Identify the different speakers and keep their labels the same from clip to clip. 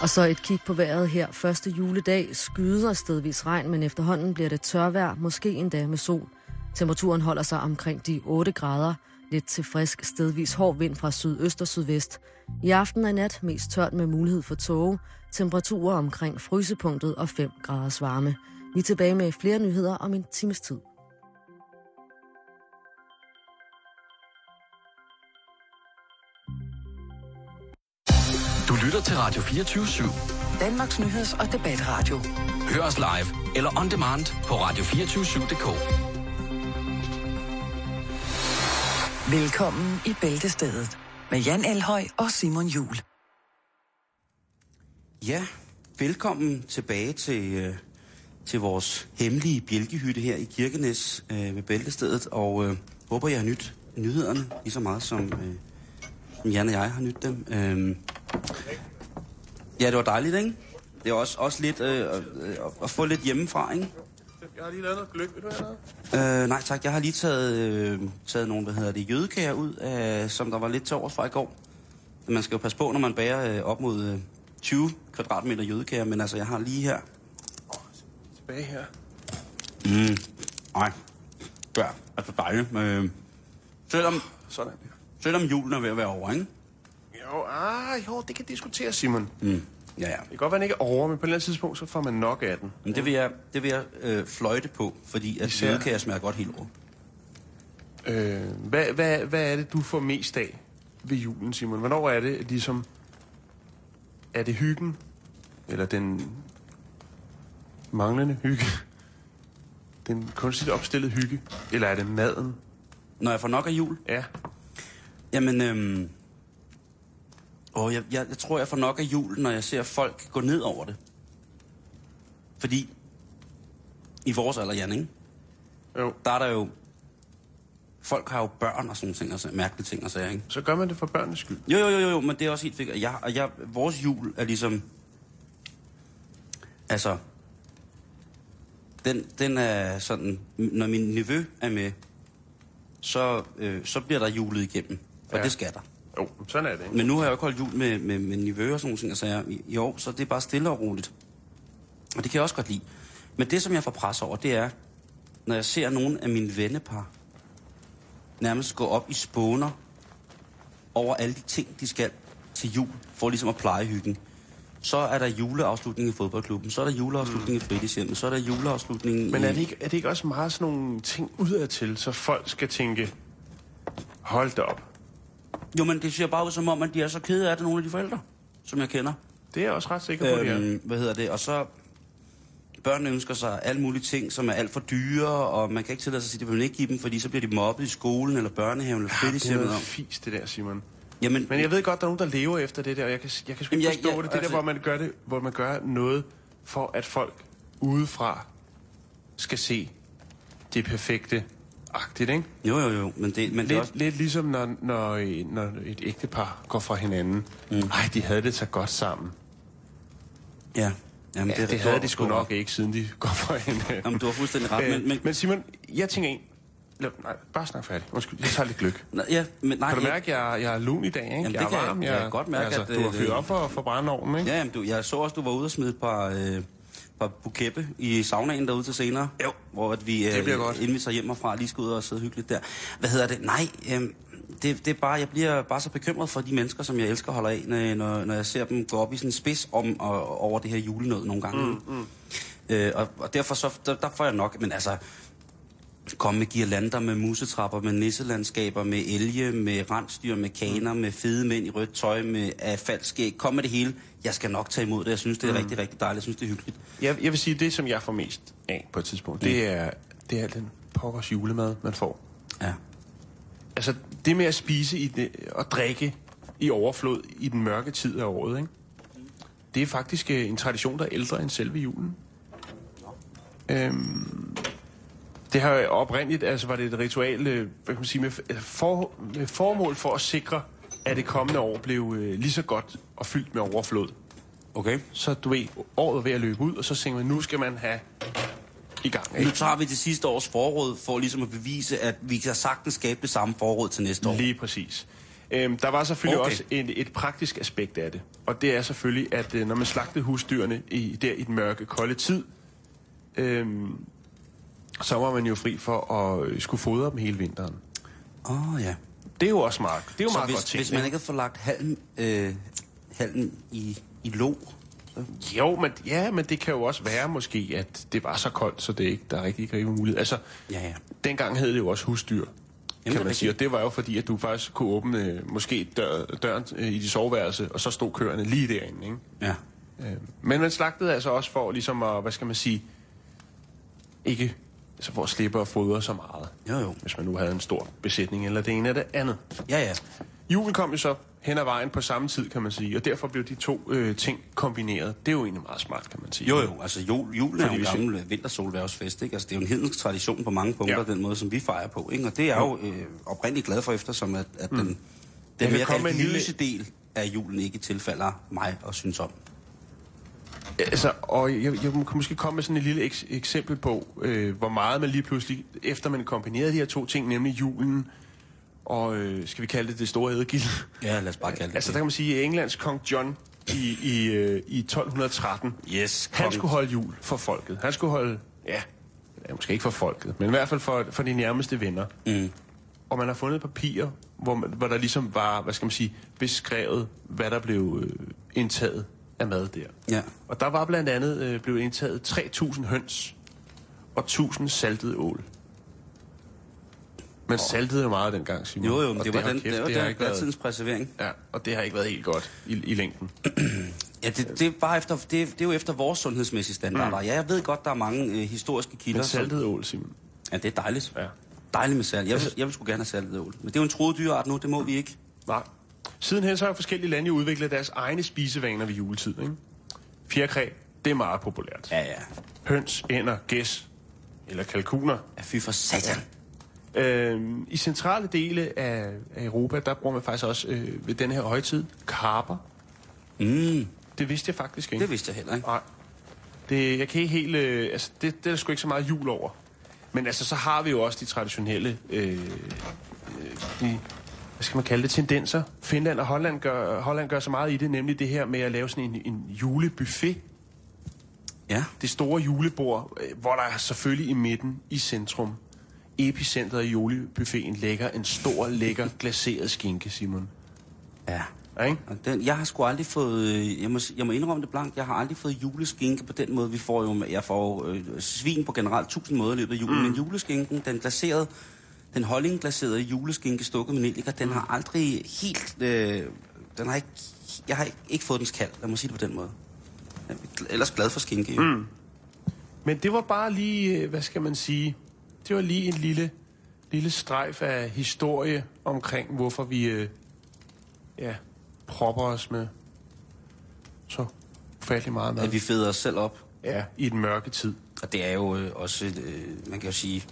Speaker 1: Og så et kig på vejret her. Første juledag skyder stedvis regn, men efterhånden bliver det tørvejr, måske endda med sol. Temperaturen holder sig omkring de 8 grader. Lidt til frisk, stedvis hård vind fra sydøst og sydvest. I aften og nat mest tørt med mulighed for tåge. Temperaturer omkring frysepunktet og 5 graders varme. Vi er tilbage med flere nyheder om en times tid.
Speaker 2: Du lytter til Radio 24 /7.
Speaker 3: Danmarks nyheds- og debatradio.
Speaker 2: Hør os live eller on demand på radio247.dk.
Speaker 3: Velkommen i Bæltestedet med Jan Elhøj og Simon Jul.
Speaker 4: Ja, velkommen tilbage til, øh, til vores hemmelige bjælkehytte her i Kirkenes øh, ved Bæltestedet, og øh, håber, jeg har nyt nyhederne lige så meget, som, øh, som Jan og jeg har nyt dem. Øh, ja, det var dejligt, ikke? Det er også, også lidt øh, at, at få lidt hjemmefra, ikke?
Speaker 5: Jeg har lige lavet noget gløk. Vil du have noget?
Speaker 4: Øh, nej tak, jeg har lige taget, øh, taget nogle, hvad hedder det, jødekager ud, øh, som der var lidt til overs fra i går. Man skal jo passe på, når man bærer øh, op mod øh, 20 kvadratmeter jødekager, men altså, jeg har lige her.
Speaker 5: Tilbage her.
Speaker 4: Mm, nej, ja, altså dejligt. Øh, selvom,
Speaker 5: Sådan.
Speaker 4: Selvom julen er ved at være over, ikke?
Speaker 5: Jo, ah, jo, det kan diskuteres, Simon.
Speaker 4: Mm, ja, ja.
Speaker 5: Det kan godt være, den ikke er over, men på et eller andet tidspunkt, så får man nok af den.
Speaker 4: Men det vil jeg, det vil jeg øh, fløjte på, fordi at
Speaker 5: Især-
Speaker 4: jødekager smager godt helt over.
Speaker 5: Øh, hvad, hvad, hvad er det, du får mest af ved julen, Simon? Hvornår er det ligesom... Er det hyggen? Eller den manglende hygge? Den kunstigt opstillede hygge? Eller er det maden?
Speaker 4: Når jeg får nok af jul,
Speaker 5: Ja.
Speaker 4: Jamen, øhm... Åh, jeg, jeg, jeg tror, jeg får nok af julen, når jeg ser folk gå ned over det. Fordi, i vores alder, Jan, ikke?
Speaker 5: Jo.
Speaker 4: der er der jo... Folk har jo børn og sådan ting, altså mærkelige ting og sager, ikke?
Speaker 5: Så gør man det for børnenes skyld.
Speaker 4: Jo, jo, jo, jo, men det er også helt fint. Jeg, og jeg, vores jul er ligesom... Altså... Den, den er sådan... Når min nevø er med, så, øh, så bliver der julet igennem. Og
Speaker 5: Ja.
Speaker 4: det skal der.
Speaker 5: Jo, sådan er det. Ikke?
Speaker 4: Men nu har jeg jo ikke holdt jul med, med, med nivøer og sådan nogle ting, altså jeg, i, i år, så det er bare stille og roligt. Og det kan jeg også godt lide. Men det, som jeg får pres over, det er, når jeg ser nogle af mine vennepar nærmest gå op i spåner over alle de ting, de skal til jul, for ligesom at pleje hyggen. Så er der juleafslutning i fodboldklubben, så er der juleafslutning i fritidshjemmet, så er der juleafslutning
Speaker 5: Men er det, ikke, er det ikke også meget sådan nogle ting udadtil, så folk skal tænke, hold da op.
Speaker 4: Jo, men det ser bare ud som om, at de er så kede af det, nogle af de forældre, som jeg kender.
Speaker 5: Det er jeg også ret sikker på, det er.
Speaker 4: Øhm, hvad hedder det? Og så børnene ønsker sig alle mulige ting, som er alt for dyre, og man kan ikke tillade sig at sige, det vil man ikke give dem, fordi så bliver de mobbet i skolen, eller børnehaven, eller
Speaker 5: Det er
Speaker 4: fritidshjemmet
Speaker 5: noget
Speaker 4: om.
Speaker 5: fis, det der, Simon.
Speaker 4: Jamen,
Speaker 5: Men jeg ved godt, der er nogen, der lever efter det der, og jeg kan, jeg kan sgu
Speaker 4: Jamen,
Speaker 5: ikke
Speaker 4: jeg-
Speaker 5: forstå
Speaker 4: jeg-
Speaker 5: det. Det der,
Speaker 4: altså-
Speaker 5: hvor man, gør det, hvor man gør noget for, at folk udefra skal se det perfekte agtigt, ikke?
Speaker 4: jo, jo, jo, men det, men det er
Speaker 5: Lidt,
Speaker 4: også...
Speaker 5: lidt ligesom, når, når, når et ægtepar går fra hinanden. Mm. Ej, de havde det så godt sammen.
Speaker 4: Ja, jamen,
Speaker 5: Ja, det, det havde de sgu nok ikke, siden de går fra hinanden.
Speaker 4: Jamen, du har fuldstændig ret,
Speaker 5: Øh,
Speaker 4: men... men,
Speaker 5: men Simon, jeg tænker en... Nej, bare snak færdig. Undskyld, jeg tager lidt gløk.
Speaker 4: Nå, ja, men nej,
Speaker 5: Kan du
Speaker 4: jeg-
Speaker 5: mærke, at jeg, jeg er lun i dag, ikke?
Speaker 4: Jamen,
Speaker 5: jeg
Speaker 4: det
Speaker 5: er
Speaker 4: kan jeg-
Speaker 5: varm.
Speaker 4: jeg kan godt mærke,
Speaker 5: altså,
Speaker 4: at,
Speaker 5: du har
Speaker 4: øh,
Speaker 5: fyret op for, for brændeovnen, ikke?
Speaker 4: Ja, jamen, du, jeg så også, du var ude og smide et par, øh, par bukeppe i saunaen derude til senere.
Speaker 5: Jo.
Speaker 4: Hvor at vi, øh,
Speaker 5: Det bliver godt.
Speaker 4: inden vi tager hjem herfra, lige skal ud og sidde hyggeligt der. Hvad hedder det? Nej, øh, det, det er bare, jeg bliver bare så bekymret for de mennesker, som jeg elsker og holder af, når, når, når jeg ser dem gå op i sådan en spids om, og, over det her julenød nogle gange. Mm, mm. Øh, og, og derfor så, der, der får jeg nok, men altså, komme med girlander, med musetrapper, med nisselandskaber, med elge, med rensdyr, med kaner, med fede mænd i rødt tøj, med af faldskæg. Kom med det hele. Jeg skal nok tage imod det. Jeg synes, det er mm. rigtig, rigtig dejligt. Jeg synes, det er hyggeligt.
Speaker 5: Jeg, jeg vil sige, det som jeg får mest af på et tidspunkt, det er, det er den pokkers julemad, man får.
Speaker 4: Ja.
Speaker 5: Altså, det med at spise i det, og drikke i overflod i den mørke tid af året, ikke? det er faktisk øh, en tradition, der er ældre end selve julen. Øhm, det har oprindeligt, altså var det et ritual, øh, hvad kan man sige, med, for, med formål for at sikre, at det kommende år blev øh, lige så godt og fyldt med overflod.
Speaker 4: Okay.
Speaker 5: Så du ved, året er ved at løbe ud, og så tænker man, nu skal man have i gang.
Speaker 4: Nu
Speaker 5: Ikke?
Speaker 4: tager vi det sidste års forråd for ligesom at bevise, at vi kan sagtens skabe det samme forråd til næste år.
Speaker 5: Lige præcis. Øhm, der var selvfølgelig
Speaker 4: Okay.
Speaker 5: også et, et praktisk aspekt af det. Og det er selvfølgelig, at øh, når man slagtede husdyrene i, der i den mørke, kolde tid, øhm, så var man jo fri for at øh, skulle fodre dem hele vinteren.
Speaker 4: Åh, oh, ja.
Speaker 5: Det er jo også meget, det er jo
Speaker 4: Så
Speaker 5: meget
Speaker 4: hvis,
Speaker 5: godt tænkt.
Speaker 4: hvis man ikke havde fået lagt halm, øh, halm i, i så...
Speaker 5: Jo, men, ja, men det kan jo også være måske, at det var så koldt, så det ikke, der rigtig ikke var mulighed. Altså,
Speaker 4: Ja, ja.
Speaker 5: dengang hed det jo også husdyr,
Speaker 4: er
Speaker 5: kan man sige. Og det var jo fordi, at du faktisk kunne åbne øh, måske dør, døren øh, i dit soveværelse, og så stod køerne lige derinde, ikke?
Speaker 4: Ja.
Speaker 5: Øh, Men man slagtede altså også for ligesom at, hvad skal man sige, ikke altså for at slippe at fodre så meget.
Speaker 4: Jo, jo.
Speaker 5: Hvis man nu havde en stor besætning eller det ene eller det andet.
Speaker 4: Ja, ja.
Speaker 5: Julen kom jo så hen ad vejen på samme tid, kan man sige, og derfor blev de to øh, ting kombineret. Det er jo egentlig meget smart, kan man sige.
Speaker 4: Jo, jo, altså jul, julen er
Speaker 5: Fordi
Speaker 4: jo en
Speaker 5: hvis vi-
Speaker 4: gammel øh, vintersolværvsfest, ikke? Altså, det er jo en hedensk tradition på mange punkter,
Speaker 5: Ja.
Speaker 4: den måde, som vi fejrer på, ikke? Og det er jeg jo øh, oprindeligt glad for, eftersom at, at den, den
Speaker 5: vil
Speaker 4: mere
Speaker 5: en lille-
Speaker 4: religiøse del af julen ikke tilfalder mig og synes om.
Speaker 5: Altså, og jeg, jeg kan måske komme med sådan et lille eks- eksempel på, øh, hvor meget man lige pludselig, efter man kombinerede de her to ting, nemlig julen og, øh, skal vi kalde det det store ædegild?
Speaker 4: Ja, lad os bare kalde det
Speaker 5: Altså, der kan man sige, at Englands kong John i, i, øh, i 1213,
Speaker 4: Yes,
Speaker 5: han skulle holde jul for folket. Han skulle holde, ja, ja, måske ikke for folket, men i hvert fald for, for de nærmeste venner.
Speaker 4: Mm.
Speaker 5: Og man har fundet papirer, hvor, man, hvor der ligesom var, hvad skal man sige, beskrevet, hvad der blev øh, indtaget af mad der.
Speaker 4: Ja.
Speaker 5: Og der var blandt andet øh, blevet indtaget 3.000 høns og 1.000 saltet ål. Man saltede jo meget dengang, Simon.
Speaker 4: Jo, jo,
Speaker 5: Og
Speaker 4: men det var,
Speaker 5: har
Speaker 4: den,
Speaker 5: kæft,
Speaker 4: det var,
Speaker 5: det
Speaker 4: det var
Speaker 5: ikke været,
Speaker 4: tidens preservering.
Speaker 5: Ja, og det har ikke været helt godt i, i længden.
Speaker 4: Ja, det, det, er bare efter, det, det er jo efter vores sundhedsmæssige standarder. Mm. Ja, jeg ved godt, der er mange øh, historiske kilder.
Speaker 5: Men saltet ål, Simon.
Speaker 4: Ja, det er dejligt.
Speaker 5: Ja.
Speaker 4: Dejligt med salt. Jeg vil, jeg vil sgu gerne have saltet ål. Men det er jo en troet dyreart nu, det må vi ikke.
Speaker 5: Nej. Sidenhen så har forskellige lande udviklet deres egne spisevaner ved juletid, ikke? Fjerkræ, det er meget populært.
Speaker 4: Ja, ja.
Speaker 5: Høns, ænder, gæs eller kalkuner.
Speaker 4: Ja, fy for satan.
Speaker 5: Øhm, I centrale dele af, af Europa, der bruger man faktisk også øh, ved den her højtid karper.
Speaker 4: Mm,
Speaker 5: Det vidste jeg faktisk ikke.
Speaker 4: det vidste jeg heller ikke.
Speaker 5: Nej. Det, jeg kan ikke helt... Øh, altså, det, det er der sgu ikke så meget jul over. Men altså, så har vi jo også de traditionelle... Øh, øh, de, hvad skal man kalde det? Tendenser. Finland og Holland gør, Holland gør så meget i det, nemlig det her med at lave sådan en, en julebuffet.
Speaker 4: Ja.
Speaker 5: Det store julebord, øh, hvor der selvfølgelig i midten, i centrum, epicentret af julebuffeten, ligger en stor, lækker, glaseret skinke, Simon.
Speaker 4: Ja. Og den, jeg har sgu aldrig fået, øh, jeg må, jeg må indrømme det blankt, jeg har aldrig fået juleskinke på den måde. Vi får jo, jeg får øh, svin på generelt tusind måder i løbet af julen, mm. men juleskinken, den glaserede, den holdingglaserede juleskinke stukket med nelliker, den har aldrig helt, øh, den har ikke, jeg har ikke, fået dens kald, lad mig sige det på den måde. Jeg er ellers glad for skinke, jo. Mm.
Speaker 5: Men det var bare lige, øh, hvad skal man sige, det var lige en lille, lille strejf af historie omkring, hvorfor vi øh, ja, propper os med så ufattelig meget mad.
Speaker 4: At vi feder os selv op.
Speaker 5: Ja, i den mørke tid.
Speaker 4: Og det er jo øh, også, øh, man kan jo sige,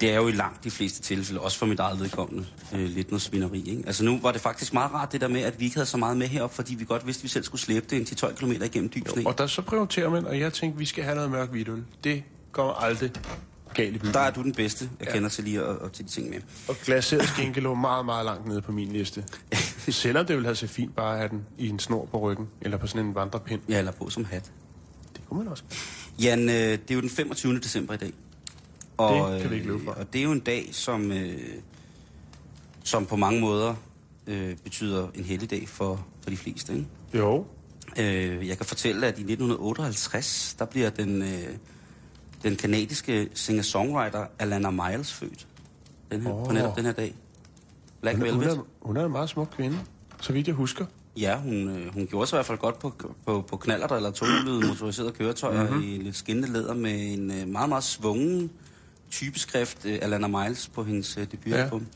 Speaker 4: det er jo i langt de fleste tilfælde, også for mit eget vedkommende, øh, lidt noget svineri. Ikke? Altså nu var det faktisk meget rart det der med, at vi ikke havde så meget med herop, fordi vi godt vidste, at vi selv skulle slæbe det ind til 12 km igennem dyb sne.
Speaker 5: Og der så prioriterer man, og jeg tænkte, vi skal have noget mørk hvidøl. Det kommer aldrig galt i byen.
Speaker 4: Der er du den bedste, jeg
Speaker 5: Ja.
Speaker 4: kender til lige at, at tage de ting med.
Speaker 5: Og glaseret skinke lå meget, meget langt nede på min liste. Selvom det ville have set fint bare at have den i en snor på ryggen, eller på sådan en vandrepind.
Speaker 4: Jeg eller på som hat.
Speaker 5: Det kunne man også.
Speaker 4: Jan, øh, det er jo den 25. december i dag. Og,
Speaker 5: Det kan vi ikke løbe fra.
Speaker 4: øh, Og det er jo en dag, som, øh, som på mange måder øh, betyder en helligdag for, for de fleste. Ikke?
Speaker 5: Jo.
Speaker 4: Øh, jeg kan fortælle, at i 1958, der bliver den, øh, den kanadiske singer-songwriter Alana Miles født. Den her, oh. På netop den her dag. Black
Speaker 5: Hun, er- hun,
Speaker 4: Velvet.
Speaker 5: er, hun er en meget smuk kvinde, så vidt jeg husker.
Speaker 4: Ja, hun, øh, hun gjorde sig i hvert fald godt på, på, på knaller eller tohjulede motoriserede køretøjer
Speaker 5: Mhm.
Speaker 4: mm-hmm. i lidt skinnende læder med en øh, meget, meget svungen typeskrift, øh, Alana Miles, på hendes øh, debutalbum.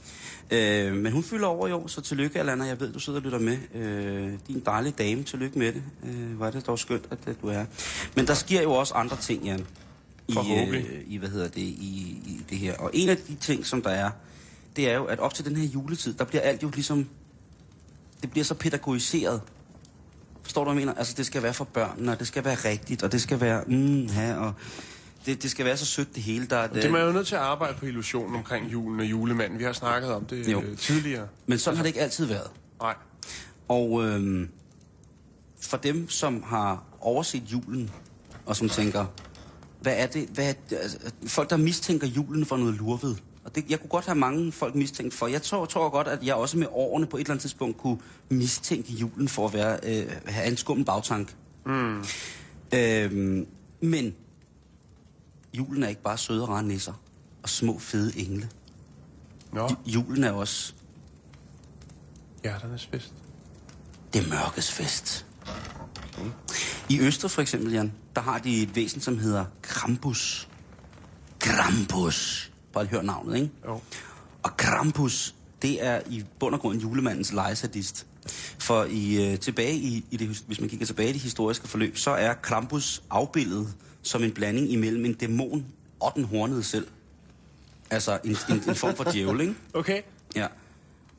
Speaker 4: Ja. Øh, men hun fylder over i år, så tillykke, Alana. Jeg ved, du sidder og lytter med. Øh, din dejlige dame, tillykke med det. Øh, hvor er det dog skønt, at, at du er. Men der sker jo også andre ting, Jan. I, øh, i, hvad hedder det, i, i det her. Og en af de ting, som der er, det er jo, at op til den her juletid, der bliver alt jo ligesom det bliver så pædagogiseret. Forstår du, hvad jeg mener? Altså, det skal være for børnene, og det skal være rigtigt, og det skal være, mm, ja, og det, det skal være så sødt det hele. Der,
Speaker 5: Det er man jo nødt til at arbejde på illusionen omkring julen og julemanden. Vi har snakket om det
Speaker 4: Jo.
Speaker 5: jo. tidligere.
Speaker 4: Men sådan har det ikke altid været.
Speaker 5: Nej.
Speaker 4: Og øhm, for dem, som har overset julen, og som tænker, hvad er det, hvad er det altså, folk, der mistænker julen for noget lurved. Og det, jeg kunne godt have mange folk mistænkt for. Jeg tror, tror godt, at jeg også med årene på et eller andet tidspunkt kunne mistænke julen for at være, øh, have en skummel bagtank. Mm. Øhm, men julen er ikke bare søde og rare nisser og små fede engle.
Speaker 5: Nå,
Speaker 4: Julen er også
Speaker 5: hjerternes fest.
Speaker 4: det mørkes fest. I Østrig for eksempel, Jan, der har de et væsen, som hedder Krampus. Krampus. Bare hør navnet, ikke?
Speaker 5: Jo.
Speaker 4: Og Krampus, det er i bund og grund julemandens lejesadist. For i, øh, tilbage i, i det, hvis man kigger tilbage i det historiske forløb, så er Krampus afbildet som en blanding imellem en dæmon og den hornede selv. Altså en, en, en form for djævel, ikke?
Speaker 5: Okay.
Speaker 4: Ja.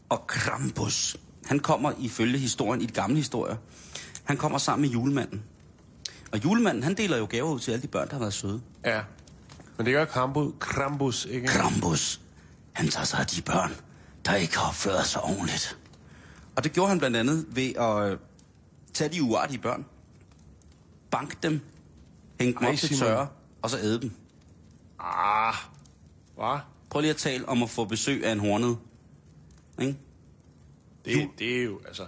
Speaker 4: Og Krampus, han kommer ifølge historien, i de gamle historier, han kommer sammen med julemanden. Og julemanden, han deler jo gaver ud til alle de børn, der har været søde.
Speaker 5: Ja. Men det gør Krampus, Krampus ikke?
Speaker 4: Krampus, han tager sig af de børn, der ikke har opført sig ordentligt. Og det gjorde han blandt andet ved at øh, tage de uartige børn, banke dem, hænge dem
Speaker 5: Ej,
Speaker 4: op til
Speaker 5: Simon.
Speaker 4: tørre, og så æde dem.
Speaker 5: Ah. Hvad?
Speaker 4: Prøv lige at tale om at få besøg af en hornet. Ikke?
Speaker 5: Det, det er jo, altså...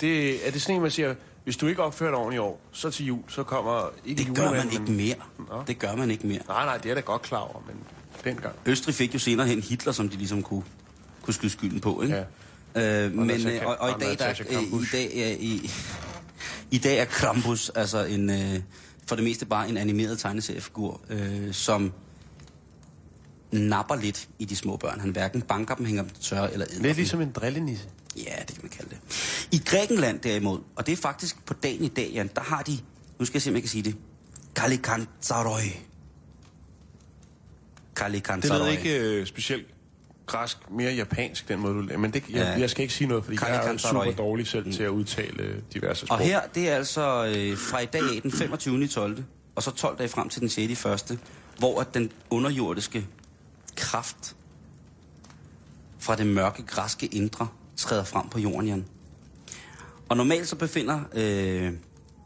Speaker 5: Det, er det sådan en, man siger, hvis du ikke opfører dig ordentligt i år, så til jul, så kommer ikke
Speaker 4: Det gør man ikke mere.
Speaker 5: Nå.
Speaker 4: Det gør man ikke mere.
Speaker 5: Nej, nej, det er da godt klar over, men dengang.
Speaker 4: Østrig fik jo senere hen Hitler, som de ligesom kunne, kunne skyde skylden på, ikke?
Speaker 5: Ja.
Speaker 4: Øh, men,
Speaker 5: Natasha
Speaker 4: øh, og, og, i dag, der, i, dag, er, i, i dag er Krampus altså en, øh, for det meste bare en animeret tegneseriefigur, øh, som napper lidt i de små børn. Han hverken banker dem, hænger dem tørre eller æder
Speaker 5: Lidt ligesom en drillenisse.
Speaker 4: Ja, det kan man kalde det. I Grækenland derimod, og det er faktisk på dagen i dag, Jan, der har de, nu skal jeg se, om jeg kan sige det, Kalikantsaroi.
Speaker 5: Det
Speaker 4: Kalikantsaroi.
Speaker 5: lyder ikke øh, specielt græsk, mere japansk, den måde du men det, jeg,
Speaker 4: Ja.
Speaker 5: jeg skal ikke sige noget, fordi jeg er jo
Speaker 4: Kalikantaroi.
Speaker 5: super dårlig selv til at udtale øh, diverse sprog.
Speaker 4: Og her, det er altså øh, fra i dag den 25. i 12. Og så 12 dage frem til den 6. i 1. Hvor at den underjordiske kraft fra det mørke græske indre træder frem på jorden, Jan. Og normalt så befinder øh,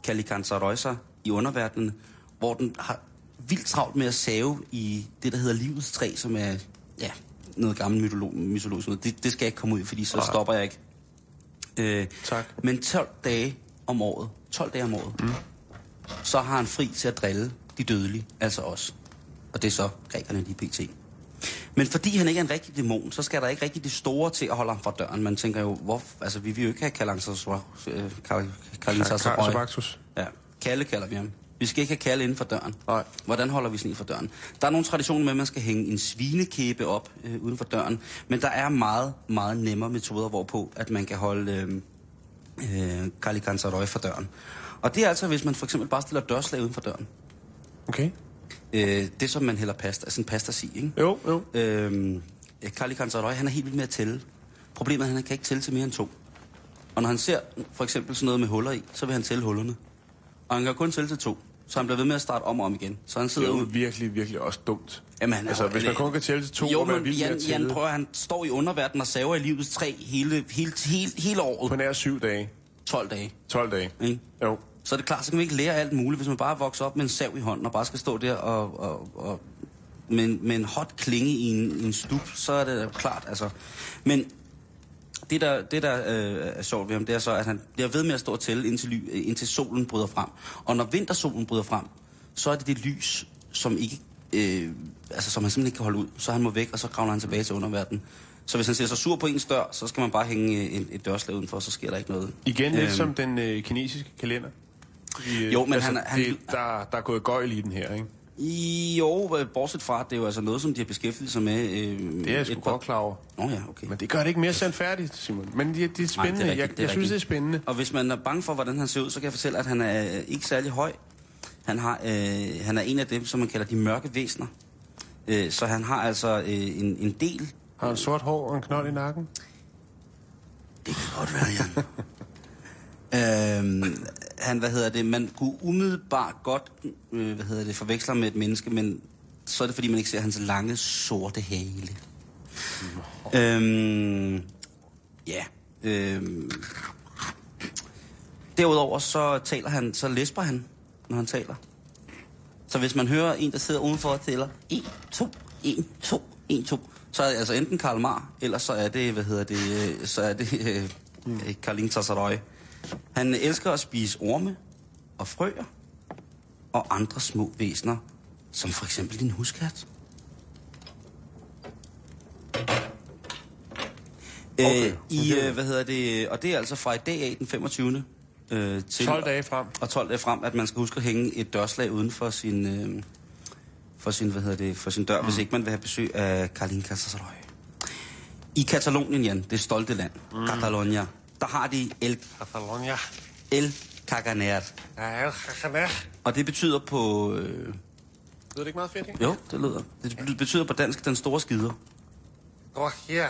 Speaker 4: Kalikantsaroi sig i underverdenen, hvor den har vildt travlt med at save i det, der hedder livets træ, som er ja, noget gammelt mytolo- mytologisk noget. Det, det skal jeg ikke komme ud i, fordi så
Speaker 5: Nej.
Speaker 4: stopper jeg ikke. Øh,
Speaker 5: Tak.
Speaker 4: Men 12 dage om året, 12 dage om året, mm. så har han fri til at drille de dødelige, altså os. Og det er så grækerne lige pt. Men fordi han ikke er en rigtig dæmon, så skal der ikke rigtig det store til at holde ham fra døren. Man tænker jo, hvor, altså vi vil jo ikke have Kalinsasarøj.
Speaker 5: Sabaktus.
Speaker 4: Ja, Kalle kalder vi ham. Vi skal ikke have Kalle inden for døren.
Speaker 5: Nej.
Speaker 4: Hvordan holder vi sådan en for døren? Der er nogle traditioner med, at man skal hænge en svinekæbe op øh, uden for døren. Men der er meget, meget nemmere metoder, hvorpå at man kan holde øh, øh, Kalikantsarøj for døren. Og det er altså, hvis man for eksempel bare stiller dørslag uden for døren.
Speaker 5: Okay.
Speaker 4: Øh, det som man hælder pasta, altså en pasta ikke?
Speaker 5: Jo, jo.
Speaker 4: Øhm, Karli Kantarøj, han er helt vild med at tælle. Problemet er, at han kan ikke tælle til mere end to. Og når han ser for eksempel sådan noget med huller i, så vil han tælle hullerne. Og han kan kun tælle til to. Så han bliver ved med at starte om og om igen. Så han
Speaker 5: Det
Speaker 4: sidder
Speaker 5: er jo
Speaker 4: ude.
Speaker 5: virkelig, virkelig også dumt.
Speaker 4: Jamen, han er
Speaker 5: altså,
Speaker 4: jo-
Speaker 5: hvis man kun kan tælle til to
Speaker 4: jo,
Speaker 5: og
Speaker 4: men Jan, Jan prøver, han står i underverdenen og saver i livets træ hele, hele, hele, hele året.
Speaker 5: på nær syv dage,
Speaker 4: 12 dage.
Speaker 5: 12 dage.
Speaker 4: Ikke?
Speaker 5: Jo.
Speaker 4: Så er det klart, så kan man ikke lære alt muligt, hvis man bare vokser op med en sav i hånden og bare skal stå der og, og, og med, en- med en hot klinge i en, en stup, så er det klart, altså. Men det der, det der øh, er sjovt ved ham, det er så, at han bliver ved med at stå og tælle, indtil, ly, øh, indtil solen bryder frem. Og når vintersolen bryder frem, så er det det lys, som ikke, øh, altså som han simpelthen ikke kan holde ud. Så han må væk, og så kravler han tilbage til underverdenen. Så hvis han ser sig sur på ens dør, så skal man bare hænge øh, en, et dørslag udenfor, så sker der ikke noget.
Speaker 5: Igen lidt
Speaker 4: Øhm,
Speaker 5: som den øh, kinesiske kalender. Fordi, øh,
Speaker 4: Jo, men
Speaker 5: altså,
Speaker 4: han han-
Speaker 5: det, der, der er gået gøjl i den her, ikke?
Speaker 4: I, jo, bortset fra, at det er jo altså noget, som de har beskæftiget sig med. Øh,
Speaker 5: Det er jeg sgu
Speaker 4: et
Speaker 5: godt klar over.
Speaker 4: Nå ja, okay.
Speaker 5: Men det gør det ikke mere sandfærdigt, Simon. Men det, det er spændende.
Speaker 4: rigtigt,
Speaker 5: jeg
Speaker 4: det er
Speaker 5: jeg synes, det er spændende.
Speaker 4: Og hvis man er bange for, hvordan han ser ud, så kan jeg fortælle, at han er øh, ikke særlig høj. Han, har, øh, han er en af dem, som man kalder de mørke væsner. Øh, så han har altså øh, en, en del...
Speaker 5: Har han sort hår og en knold i nakken?
Speaker 4: Det kan godt være, Jan. øhm, han, hvad hedder det, man kunne umiddelbart godt, øh, hvad hedder det, forveksle med et menneske, men så er det fordi, man ikke ser hans lange, sorte hale. Øhm, ja. Øhm, derudover så taler han, så læsper han, når han taler. Så hvis man hører en, der sidder udenfor og tæller 1, 2, 1, 2, 1, 2, så er det altså enten Karl Mar, eller så er det, hvad hedder det, øh, så er det øh, øh, Karlin Tassaroy. Han elsker at spise orme og frøer og andre små væsener, som for eksempel din huskat.
Speaker 5: Okay,
Speaker 4: Øh, I, øh, hvad hedder det, og det er altså fra i dag af den 25. Øh, til
Speaker 5: 12 dage frem.
Speaker 4: og 12 dage frem, at man skal huske at hænge et dørslag uden for sin, øh, for sin, hvad hedder det, for sin dør, mm. hvis ikke man vil have besøg af Carlin Casasoy. I Katalonien, Jan, det stolte land, mm. Catalonia, der har de El,
Speaker 5: Catalonia.
Speaker 4: El Caganer.
Speaker 5: Ja, Catalonia.
Speaker 4: Og det betyder på... Øh,
Speaker 5: Lyder det ikke meget fedt, ikke?
Speaker 4: jo, det lyder. Det betyder på dansk den store skider.
Speaker 5: Gå her.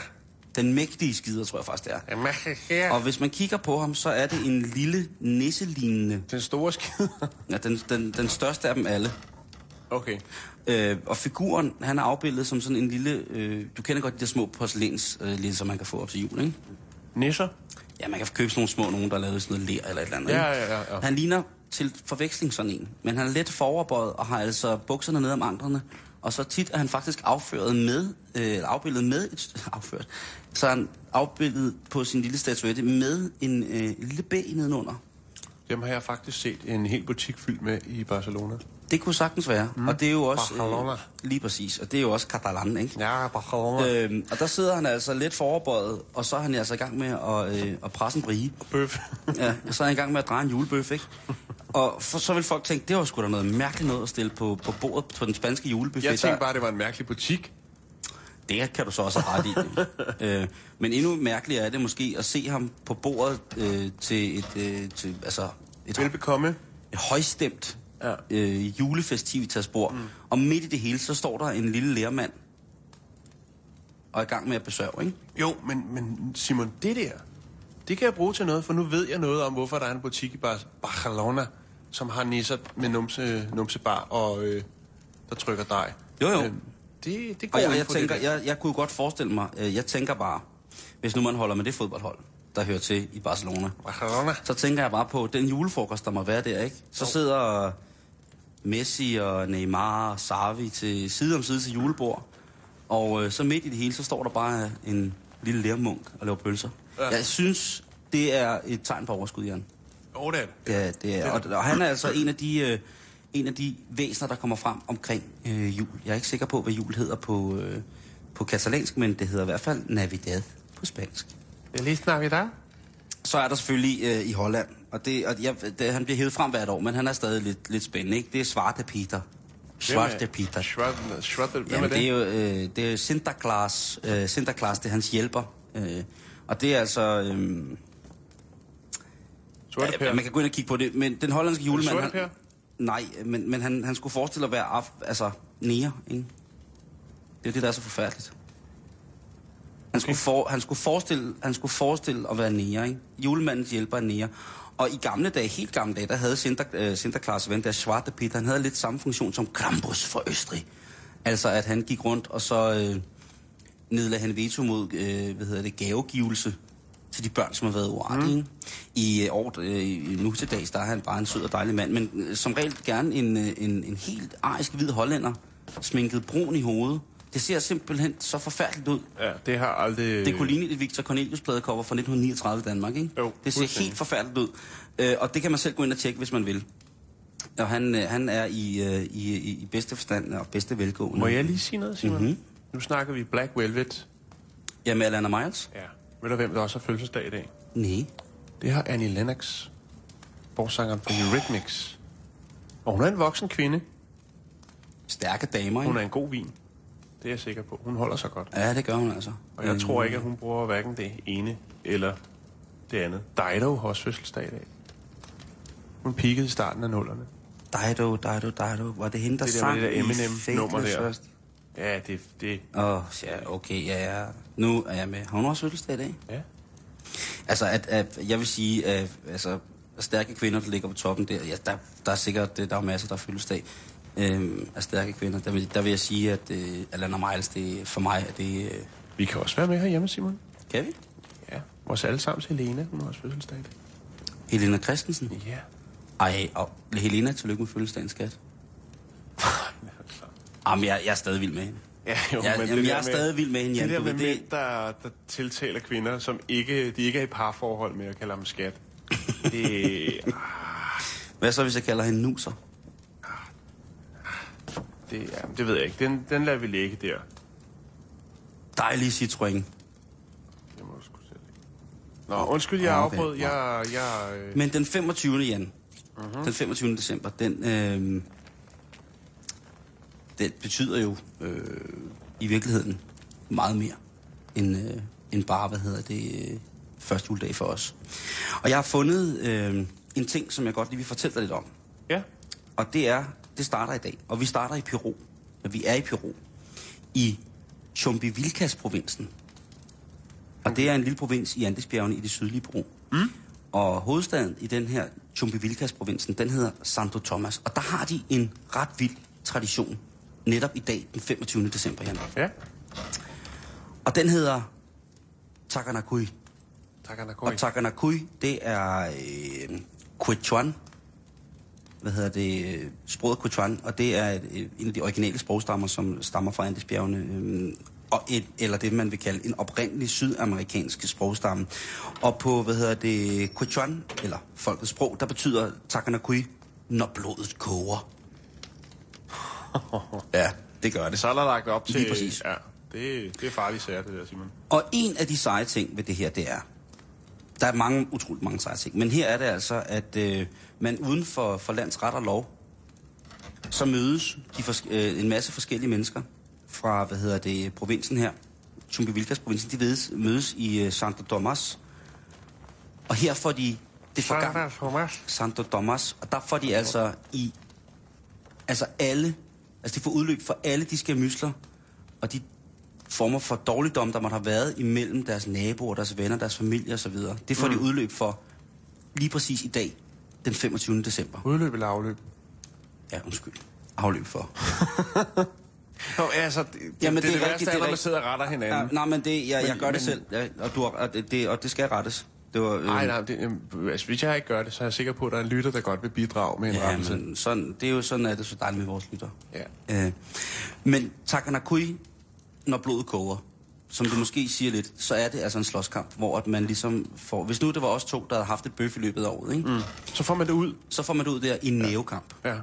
Speaker 4: Den mægtige skider, tror jeg faktisk, det er.
Speaker 5: Jeg mærker her.
Speaker 4: Og hvis man kigger på ham, så er det en lille nisselignende.
Speaker 5: Den store skid.
Speaker 4: Ja, den, den, den største af dem alle.
Speaker 5: okay.
Speaker 4: Øh, og figuren, han er afbildet som sådan en lille... Øh, du kender godt de der små porcelæns, øh, lille, som man kan få op til jul, ikke?
Speaker 5: Nisser?
Speaker 4: Ja, man kan købe sådan nogle små nogen, der er lavet i sådan noget ler eller et eller andet.
Speaker 5: Ja, ja, ja, ja.
Speaker 4: Han ligner til forveksling sådan en, men han er lidt foroverbøjet og har altså bukserne ned om anklerne. Og så tit er han faktisk afføret med, øh, afbildet med et afført. Så er han afbildet på sin lille statuette med en øh, lille bæ nedenunder.
Speaker 5: Dem har jeg faktisk set en hel butik fyldt med i Barcelona.
Speaker 4: Det kunne sagtens være. Mm. Og det er jo også...
Speaker 5: Barcelona.
Speaker 4: lige præcis. Og det er jo også catalan, ikke?
Speaker 5: Ja, Barcelona. Øh.
Speaker 4: Øhm, og der sidder han altså lidt foroverbøjet, og så er han altså i gang med at, øh, at presse en brie.
Speaker 5: Bøf.
Speaker 4: Ja, og så er han i gang med at dreje en julebøf, ikke? Og for, så vil folk tænke, det var sgu da noget mærkeligt noget at stille på, på bordet på den spanske julebuffet.
Speaker 5: Jeg tænkte bare, det var en mærkelig butik.
Speaker 4: Det kan du så også have ret i. øh, men endnu mærkeligere er det måske at se ham på bordet øh, til et, øh, til, altså et,
Speaker 5: Velbekomme.
Speaker 4: et højstemt. Øh, julefestivitatsbord. Mm. Og midt i det hele, så står der en lille lærmand og er i gang med at besøge, ikke?
Speaker 5: Jo, men, men Simon, det der, det kan jeg bruge til noget, for nu ved jeg noget om, hvorfor der er en butik i Bar- Barcelona, som har nisser med numse, numsebar og øh, der trykker dig.
Speaker 4: Jo, jo.
Speaker 5: Øhm, det, det går
Speaker 4: Og jeg, jeg, tænker,
Speaker 5: det der.
Speaker 4: jeg, jeg kunne godt forestille mig, øh, jeg tænker bare, hvis nu man holder med det fodboldhold, der hører til i Barcelona,
Speaker 5: Barcelona.
Speaker 4: så tænker jeg bare på den julefrokost, der må være der, ikke? Så sidder Messi og Neymar og Xavi til side om side til julebord, og øh, så midt i det hele, så står der bare en lille lærmunk og laver pølser.
Speaker 5: Ja.
Speaker 4: Jeg synes, det er et tegn på overskud, Jan.
Speaker 5: Jo, det er det.
Speaker 4: Det er, det er, og, og han er altså en af de... Øh, en af de væsener, der kommer frem omkring øh, jul. Jeg er ikke sikker på, hvad jul hedder på, øh, på katalansk, men det hedder i hvert fald Navidad på spansk.
Speaker 5: Lige Navidad.
Speaker 4: Så er der selvfølgelig øh, i Holland, og, det, og jeg, det, han bliver hævet frem hvert år, men han er stadig lidt, lidt spændende, ikke? Det er Svarte Peter. Svarte Peter.
Speaker 5: Svarte, svarte, hvem
Speaker 4: Jamen,
Speaker 5: er
Speaker 4: det er jo øh, det er Sinterklaas. Øh, Sinterklaas, det er hans hjælper. Øh, og det er altså... Øh,
Speaker 5: Sorte
Speaker 4: ja,
Speaker 5: Per.
Speaker 4: man kan gå ind og kigge på det, men den hollandske julemand...
Speaker 5: Sorte Per?
Speaker 4: Nej, men, men han, han skulle forestille at være af, altså, nære, ikke? Det er det, der er så forfærdeligt. Han, skulle, for, han, skulle forestille, han skulle forestille at være nære, ikke? Julemandens hjælper er nære. Og i gamle dage, helt gamle dage, der havde Sinter, øh, Sinterklaas ven, der Svarte Peter, han havde lidt samme funktion som Krampus for Østrig. Altså, at han gik rundt, og så øh, nedlagde han veto mod, øh, hvad hedder det, gavegivelse til de børn, som har været uartige. Mm. I øh, år, øh, nu til dags, der er han bare en sød og dejlig mand, men øh, som regel gerne en, øh, en, en helt arisk hvid hollænder, sminket brun i hovedet. Det ser simpelthen så forfærdeligt ud.
Speaker 5: Ja, det har aldrig...
Speaker 4: Det kunne ligne et Victor Cornelius pladecover fra 1939 i Danmark, ikke?
Speaker 5: Jo,
Speaker 4: det ser helt forfærdeligt ud. Øh, og det kan man selv gå ind og tjekke, hvis man vil. Og han, øh, han er i, øh, i, i, i bedste forstand og bedste velgående.
Speaker 5: Må jeg lige sige noget, Simon?
Speaker 4: Mhm.
Speaker 5: Mm-hmm. Nu snakker vi Black Velvet.
Speaker 4: Ja, med Alana Miles?
Speaker 5: Ja. Ved du, hvem der også har fødselsdag i dag?
Speaker 4: Nej.
Speaker 5: Det har Annie Lennox, forsangeren fra Eurythmics. Og hun er en voksen kvinde.
Speaker 4: Stærke damer, ikke?
Speaker 5: Hun er en god vin. Det er jeg sikker på. Hun holder sig godt.
Speaker 4: Ja, det gør hun altså.
Speaker 5: Og jeg tror ikke, at hun bruger hverken det ene eller det andet. Dido har også fødselsdag i dag. Hun peakede i starten af nullerne.
Speaker 4: Dido, Dido, Dido. Var det hende, der
Speaker 5: Det der
Speaker 4: sang
Speaker 5: det der Eminem-nummer der.
Speaker 4: først?
Speaker 5: Ja, det... det
Speaker 4: Åh, oh, ja, okay, ja, ja. Nu er jeg med. Har hun også fødselsdag i dag?
Speaker 5: ja.
Speaker 4: Altså, at, at, jeg vil sige, at altså, stærke kvinder, der ligger på toppen der, ja, der, der er sikkert, der er masser, der er fødselsdag øh, af stærke kvinder. Der vil, der vil jeg sige, at øh, Alana Miles, det, for mig er det... Øh,
Speaker 5: Vi kan også være med herhjemme, Simon.
Speaker 4: kan vi?
Speaker 5: Ja. Vores allesammens Helena, hun har også fødselsdag.
Speaker 4: Helena Christensen.
Speaker 5: Ja.
Speaker 4: Ej, og Helena, tillykke med fødselsdagen, skat. Jamen, jeg, jeg er stadig vild med hende.
Speaker 5: Ja, jo,
Speaker 4: Ja,
Speaker 5: men
Speaker 4: jamen,
Speaker 5: det
Speaker 4: jeg er stadig vild med hende, Jan.
Speaker 5: Det der med
Speaker 4: det-
Speaker 5: mænd, der, der tiltaler kvinder, som ikke, de ikke er i parforhold med at kalde ham skat. Det,
Speaker 4: Hvad så, hvis jeg kalder hende nuser?
Speaker 5: Det, ja, det ved jeg ikke. Den, den lader vi ligge der.
Speaker 4: Dejlig Citroën.
Speaker 5: Det må sgu selv. Nå, undskyld, jeg afbrød. Jeg, jeg, øh,
Speaker 4: Men den 25. Jan, uh-huh. den 25. december, den, øh, den betyder jo øh, i virkeligheden meget mere end, øh, end bare, hvad hedder det, øh, første juledag for os. Og jeg har fundet øh, en ting, som jeg godt lige vil fortælle dig lidt om.
Speaker 5: ja,
Speaker 4: Og det er, det starter i dag. Og vi starter i Peru. Og vi er i Peru. I Chumbivilcas-provinsen. Og det er en lille provins i Andesbjergene i det sydlige Peru. Mm. Og hovedstaden i den her Chumbivilcas-provinsen, den hedder Santo Tomas. Og der har de en ret vild tradition. Netop i dag, den 25. december, Jan.
Speaker 5: ja.
Speaker 4: Og den hedder Takanakui.
Speaker 5: Tak, Anna
Speaker 4: Og Takanakui, det er øh, Quechuan. Hvad hedder det? Sproget Quechuan. Og det er en af de originale sprogstammer, som stammer fra Andesbjergene. Øh, og et, eller det, man vil kalde en oprindelig sydamerikansk sprogstamme. Og på, hvad hedder det, Quechuan, eller folkets sprog, der betyder Takanakui, når blodet koger. ja, det gør det.
Speaker 5: Så er der lagt op til...
Speaker 4: Lige præcis.
Speaker 5: Ja, det, det er farligt sager, det der, Simon.
Speaker 4: Og en af de seje ting ved det her, det er, der er mange, utroligt mange seje ting, men her er det altså, at øh, man uden for, for lands ret og lov, så mødes de fors- øh, en masse forskellige mennesker fra, hvad hedder det, provinsen her, Chumbivilcas provinsen, de vedes, mødes i øh, Santo Tomas, og her får de det forgang,
Speaker 5: Thomas.
Speaker 4: Santo Tomas, og der får de altså i, altså alle, altså de får udløb for alle de skamysler, og de former for dårligdom, der måtte have været imellem deres naboer, deres venner, deres familie osv. Det får mm. de udløb for lige præcis i dag, den 25. december.
Speaker 5: Udløb eller afløb?
Speaker 4: Ja, undskyld. Afløb for.
Speaker 5: Nå, altså, det,
Speaker 4: Jamen,
Speaker 5: det, det,
Speaker 4: det er
Speaker 5: det,
Speaker 4: rigtigt,
Speaker 5: værste
Speaker 4: det er
Speaker 5: når man sidder og retter hinanden.
Speaker 4: Ja, nej, men det, jeg, jeg
Speaker 5: Men-
Speaker 4: gør det
Speaker 5: men-
Speaker 4: selv, ja, og, du og, det, og det skal rettes. Det var, øh,
Speaker 5: Nej, nej, det, øh, altså, hvis jeg ikke gør det, så er jeg sikker på, at der er en lytter, der godt vil bidrage med en
Speaker 4: Ja,
Speaker 5: rettelse.
Speaker 4: men sådan, det er jo sådan, at det er så dejligt med vores lytter.
Speaker 5: Ja.
Speaker 4: Øh, men Takanakui, når blodet koger, som du måske siger lidt, så er det altså en slåskamp, hvor at man ligesom får... Hvis nu det var os to, der havde haft et bøf i løbet af året, ikke? Mm.
Speaker 5: Så får man det ud.
Speaker 4: så får man det ud der i en nævekamp.
Speaker 5: Ja.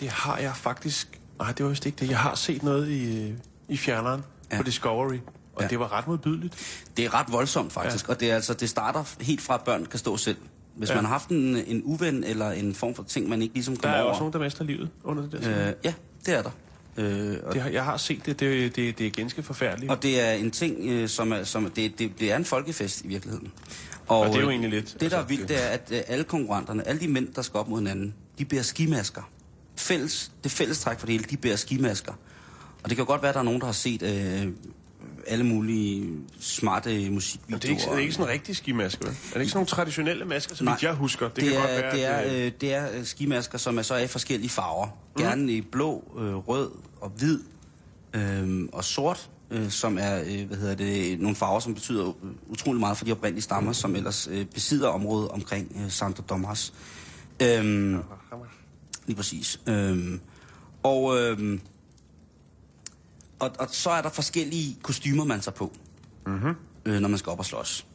Speaker 5: Det har jeg faktisk... Nej, det var vist ikke det. Jeg har set noget i, i fjerneren
Speaker 4: Ja.
Speaker 5: ja. på Discovery, og
Speaker 4: Ja.
Speaker 5: ja. det var ret modbydeligt.
Speaker 4: Det er ret voldsomt faktisk, ja. og det, er altså, det starter helt fra, at børn kan stå selv. Hvis ja.
Speaker 5: Ja.
Speaker 4: man har haft en, en uven eller en form for ting, man ikke ligesom
Speaker 5: Der
Speaker 4: kommer
Speaker 5: er
Speaker 4: over...
Speaker 5: også nogen, der mister livet under det der.
Speaker 4: øh, ja, det er der. Øh, og,
Speaker 5: det har, jeg har set det. Det, det, det er ganske forfærdeligt.
Speaker 4: og det er en ting, øh, som er, som det, det, det er en folkefest i virkeligheden. Og,
Speaker 5: Og det er jo
Speaker 4: øh,
Speaker 5: egentlig lidt,
Speaker 4: Det, der er
Speaker 5: altså,
Speaker 4: vildt,
Speaker 5: det-
Speaker 4: det er, at øh, alle konkurrenterne, alle de mænd, der skal op mod hinanden, de bærer skimasker. Fælles, det fælles træk for det hele, de bærer skimasker. Og det kan godt være, at der er nogen, der har set øh, alle mulige smarte musikvideoer.
Speaker 5: det er ikke, det er ikke sådan en rigtig skimaske, vel? Er det ikke sådan nogle traditionelle masker, som
Speaker 4: Nej,
Speaker 5: jeg husker? Det,
Speaker 4: det,
Speaker 5: kan
Speaker 4: er,
Speaker 5: godt være,
Speaker 4: det, er,
Speaker 5: at, øh,
Speaker 4: øh, det er øh, skimasker, som er så i forskellige farver. Mm. Gerne i blå, øh, rød og hvid øh, og sort, øh, som er øh, hvad hedder det, nogle farver, som betyder utrolig meget for de oprindelige stammer, som ellers øh, besidder området omkring øh, Santo Tomas. Øh, lige præcis. Øh, og, øh, og, og så er der forskellige kostymer, man tager på, mm-hmm. øh, når man skal op og slås.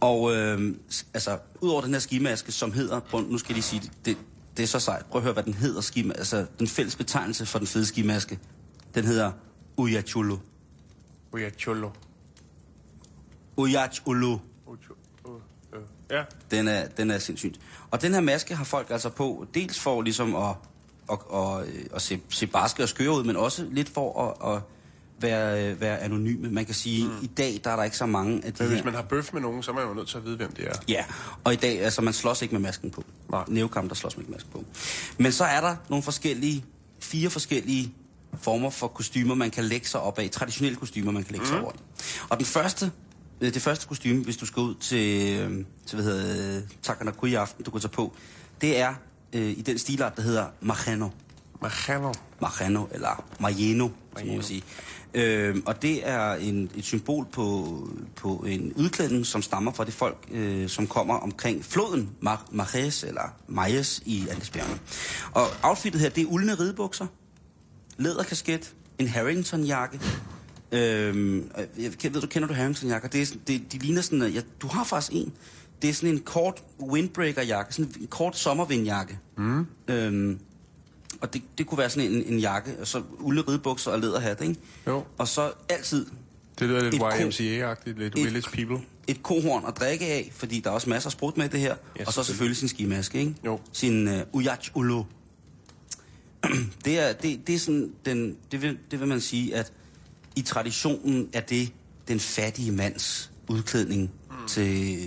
Speaker 4: Og øh, altså, udover den her skimaske, som hedder, prøv, nu skal jeg lige sige det, det, det er så sejt. Prøv at høre, hvad den hedder, skima, altså den fælles betegnelse for den fede skimaske. Den hedder Uyachulo. Uyachulo.
Speaker 5: Uh, uh. Ja,
Speaker 4: Den er, den er sindssygt. Og den her maske har folk altså på, dels for ligesom at, at, at, at se, se barske og skøre ud, men også lidt for at, at være, være anonyme. Man kan sige, mm. i dag der er der ikke så mange af de
Speaker 5: men
Speaker 4: her...
Speaker 5: hvis man har bøf med nogen, så er man jo nødt til at vide, hvem det er.
Speaker 4: Ja, og i dag, altså man slås ikke med masken på.
Speaker 5: Nej.
Speaker 4: Nævekamp, der slås man ikke med masken på. Men så er der nogle forskellige, fire forskellige former for kostymer, man kan lægge sig op af. Traditionelle kostymer, man kan lægge mm. sig over. Og den første, øh, det første kostume, hvis du skal ud til, øh, til hvad hedder Takanakui i aften, du kan tage på, det er øh, i den stilart, der hedder Machano.
Speaker 5: Machano.
Speaker 4: Machano, eller Marieno, som man sige. Øh, og det er en, et symbol på, på en udklædning, som stammer fra det folk, øh, som kommer omkring floden Mar- Mares, eller Majes i Andesbjergene. Og outfittet her, det er uldne ridebukser, læderkasket, en Harrington-jakke. Øhm, jeg ved, du kender du Harrington-jakker? Det er, det, de ligner sådan, at ja, du har faktisk en. Det er sådan en kort windbreaker-jakke, sådan en kort sommervindjakke. Mm. Øhm, og det, det kunne være sådan en, en jakke, og så uldne ridebukser og læderhat, ikke?
Speaker 5: Jo.
Speaker 4: Og så altid
Speaker 5: Det lyder lidt YMCA-agtigt, lidt
Speaker 4: et-
Speaker 5: Village People.
Speaker 4: et kohorn at drikke af, fordi der er også masser af sprut med det her.
Speaker 5: Ja,
Speaker 4: og så selvfølgelig sin skimaske, ikke?
Speaker 5: Jo.
Speaker 4: Sin uh, Uyach Ulo. det, er, det, det er sådan, den, det, vil, det vil man sige, at i traditionen er det den fattige mands udklædning mm. til,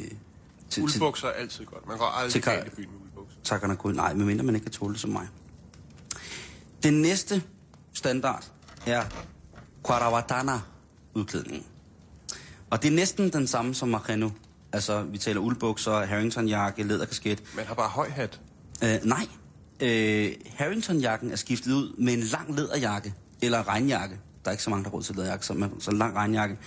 Speaker 4: til,
Speaker 5: Uldbukser er altid godt. Man går aldrig
Speaker 4: Til
Speaker 5: galt i byen med uldbukser.
Speaker 4: takkerne kun. Nej, medmindre man ikke kan tåle det som mig. Den næste standard er Kwarawatana-udklædningen. Og det er næsten den samme som Macheno. Altså, vi taler uldbukser, Harrington-jakke, læderkasket.
Speaker 5: Man har bare høj hat.
Speaker 4: Øh, nej. Øh, Harrington-jakken er skiftet ud med en lang læderjakke, eller regnjakke. Der er ikke så mange, der har råd til læderjakke, så, man, så en lang regnjakke.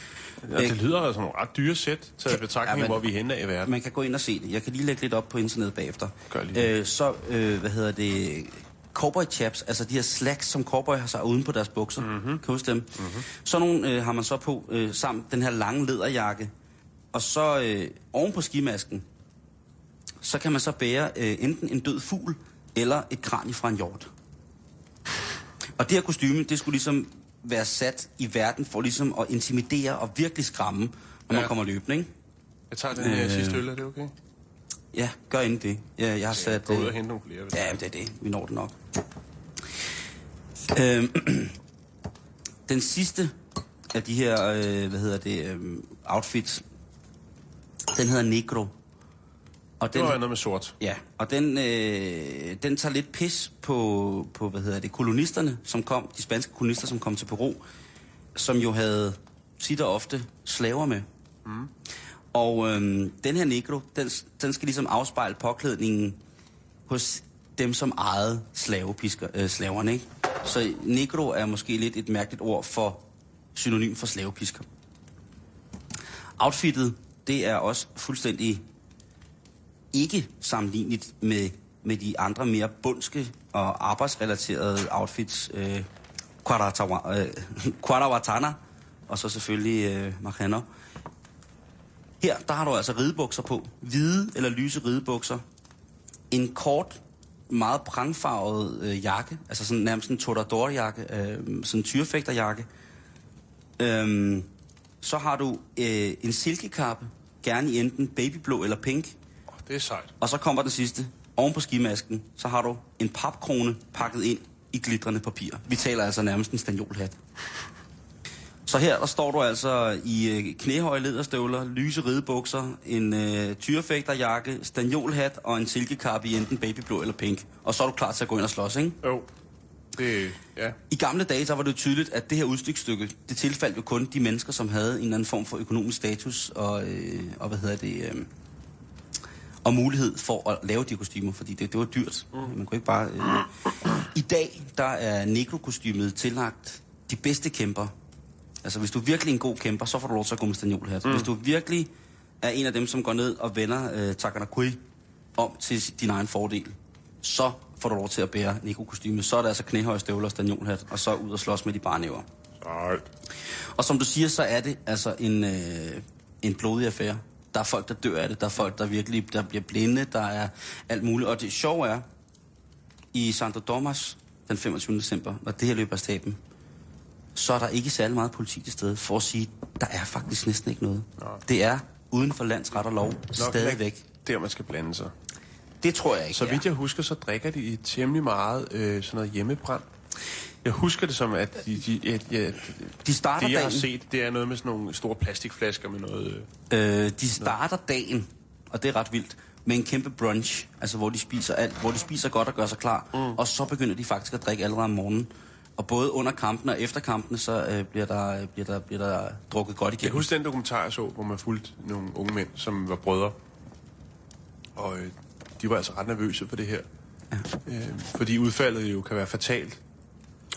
Speaker 5: Ja, det lyder altså nogle ret dyre sæt, i
Speaker 4: Kan-
Speaker 5: betragtning,
Speaker 4: Ja,
Speaker 5: hvor vi er henne af i verden.
Speaker 4: Man kan gå ind og se det. Jeg kan lige lægge lidt op på internettet bagefter.
Speaker 5: Gør lige
Speaker 4: øh, Så, øh, hvad hedder det... Cowboy chaps, altså de her slacks, som cowboy har sig uden på deres bukser.
Speaker 5: Mhm.
Speaker 4: Mm-hmm. Kan du huske dem? Mm-hmm. Sådan nogle øh, har man så på øh, sammen den her lange læderjakke. Og så øh, oven på skimasken, så kan man så bære øh, enten en død fugl, eller et kranie fra en hjort. Og det her kostyme, det skulle ligesom være sat i verden for ligesom at intimidere og virkelig skræmme, når ja. Man kommer løbende, ikke?
Speaker 5: Jeg tager den her
Speaker 4: Øh,
Speaker 5: sidste øl, er det okay?
Speaker 4: Ja, gør inden det. Ja, jeg har sat...
Speaker 5: Gå ud
Speaker 4: øh,
Speaker 5: og hente nogle flere.
Speaker 4: Ja, det er det. Vi når det nok. Øhm, den sidste af de her, øh, hvad hedder det, øh, outfits, den hedder Negro. Og
Speaker 5: Det
Speaker 4: den,
Speaker 5: var noget med sort.
Speaker 4: ja, og den, øh, den tager lidt pis på, på, hvad hedder det, kolonisterne, som kom, de spanske kolonister, som kom til Peru, som jo havde tit og ofte slaver med. Mm. Og øhm, den her negro, den, den skal ligesom afspejle påklædningen hos dem, som ejede slavepisker, øh, slaverne, ikke? Så negro er måske lidt et mærkeligt ord for synonym for slavepisker. Outfittet, det er også fuldstændig ikke sammenligneligt med, med de andre mere bundske og arbejdsrelaterede outfits. Øh, Quaratawa- øh, og så selvfølgelig øh, Machano. Her, der har du altså ridebukser på. Hvide eller lyse ridebukser. En kort, meget prangfarvet øh, jakke. Altså sådan nærmest en torador-jakke. Øh, sådan en tyrefægterjakke. Øhm, så har du øh, en silkekappe. Gerne i enten babyblå eller pink.
Speaker 5: Det er sejt.
Speaker 4: Og så kommer den sidste. Oven på skimasken, så har du en papkrone pakket ind i glitrende papir. Vi taler altså nærmest en stanjolhat. Så her der står du altså i øh, knæhøje lederstøvler, lyse ridebukser, en øh, tyrefægterjakke, stanjolhat og en silkekappe i enten babyblå eller pink. Og så er du klar til at gå ind og slås, ikke?
Speaker 5: Jo. Det, ja.
Speaker 4: I gamle dage, så var det jo tydeligt, at det her udstykstykke, det tilfaldt jo kun de mennesker, som havde en eller anden form for økonomisk status og, øh, og hvad hedder det, øh, og mulighed for at lave de kostymer, fordi det, det var dyrt. Mm. Man kunne ikke bare... Øh. I dag, der er negro-kostymet tillagt de bedste kæmper. Altså, hvis du er virkelig en god kæmper, så får du lov til at gå med stanjolhat. Mm. Hvis du virkelig er en af dem, som går ned og vender øh, Takanakui om til din egen fordel, så får du lov til at bære negro-kostyme. Så er det altså knæhøje støvler og stanjolhat, og så ud og slås med de bare næver.
Speaker 5: Sejt.
Speaker 4: Og som du siger, så er det altså en, øh, en blodig affære. Der er folk, der dør af det. Der er folk, der virkelig der bliver blinde. Der er alt muligt. Og det sjove er, i Santo Domas den 25. december, når det her løber af staben, så er der ikke særlig meget politi til stede for at sige, der er faktisk næsten ikke noget.
Speaker 5: Nå.
Speaker 4: Det er uden for lands ret og lov
Speaker 5: Nok
Speaker 4: stadigvæk.
Speaker 5: Der, man skal blande sig.
Speaker 4: Det tror jeg ikke,
Speaker 5: Så vidt jeg husker, så drikker de temmelig meget øh, sådan noget hjemmebrand. Jeg husker det som, at de, de, at, ja,
Speaker 4: De starter
Speaker 5: det, jeg har
Speaker 4: dagen.
Speaker 5: set, det er noget med sådan nogle store plastikflasker med noget...
Speaker 4: Øh, de starter dagen, og det er ret vildt, med en kæmpe brunch, altså hvor de spiser alt, hvor de spiser godt og gør sig klar, mm. og så begynder de faktisk at drikke allerede om morgenen. Og både under kampene og efter kampene, så øh, bliver, der, øh, bliver, der, bliver der drukket godt
Speaker 5: Jeg
Speaker 4: igennem.
Speaker 5: husker den dokumentar, jeg så, hvor man fulgte nogle unge mænd, som var brødre. Og øh, de var altså ret nervøse for det her. Ja. Øh, fordi udfaldet jo kan være fatalt.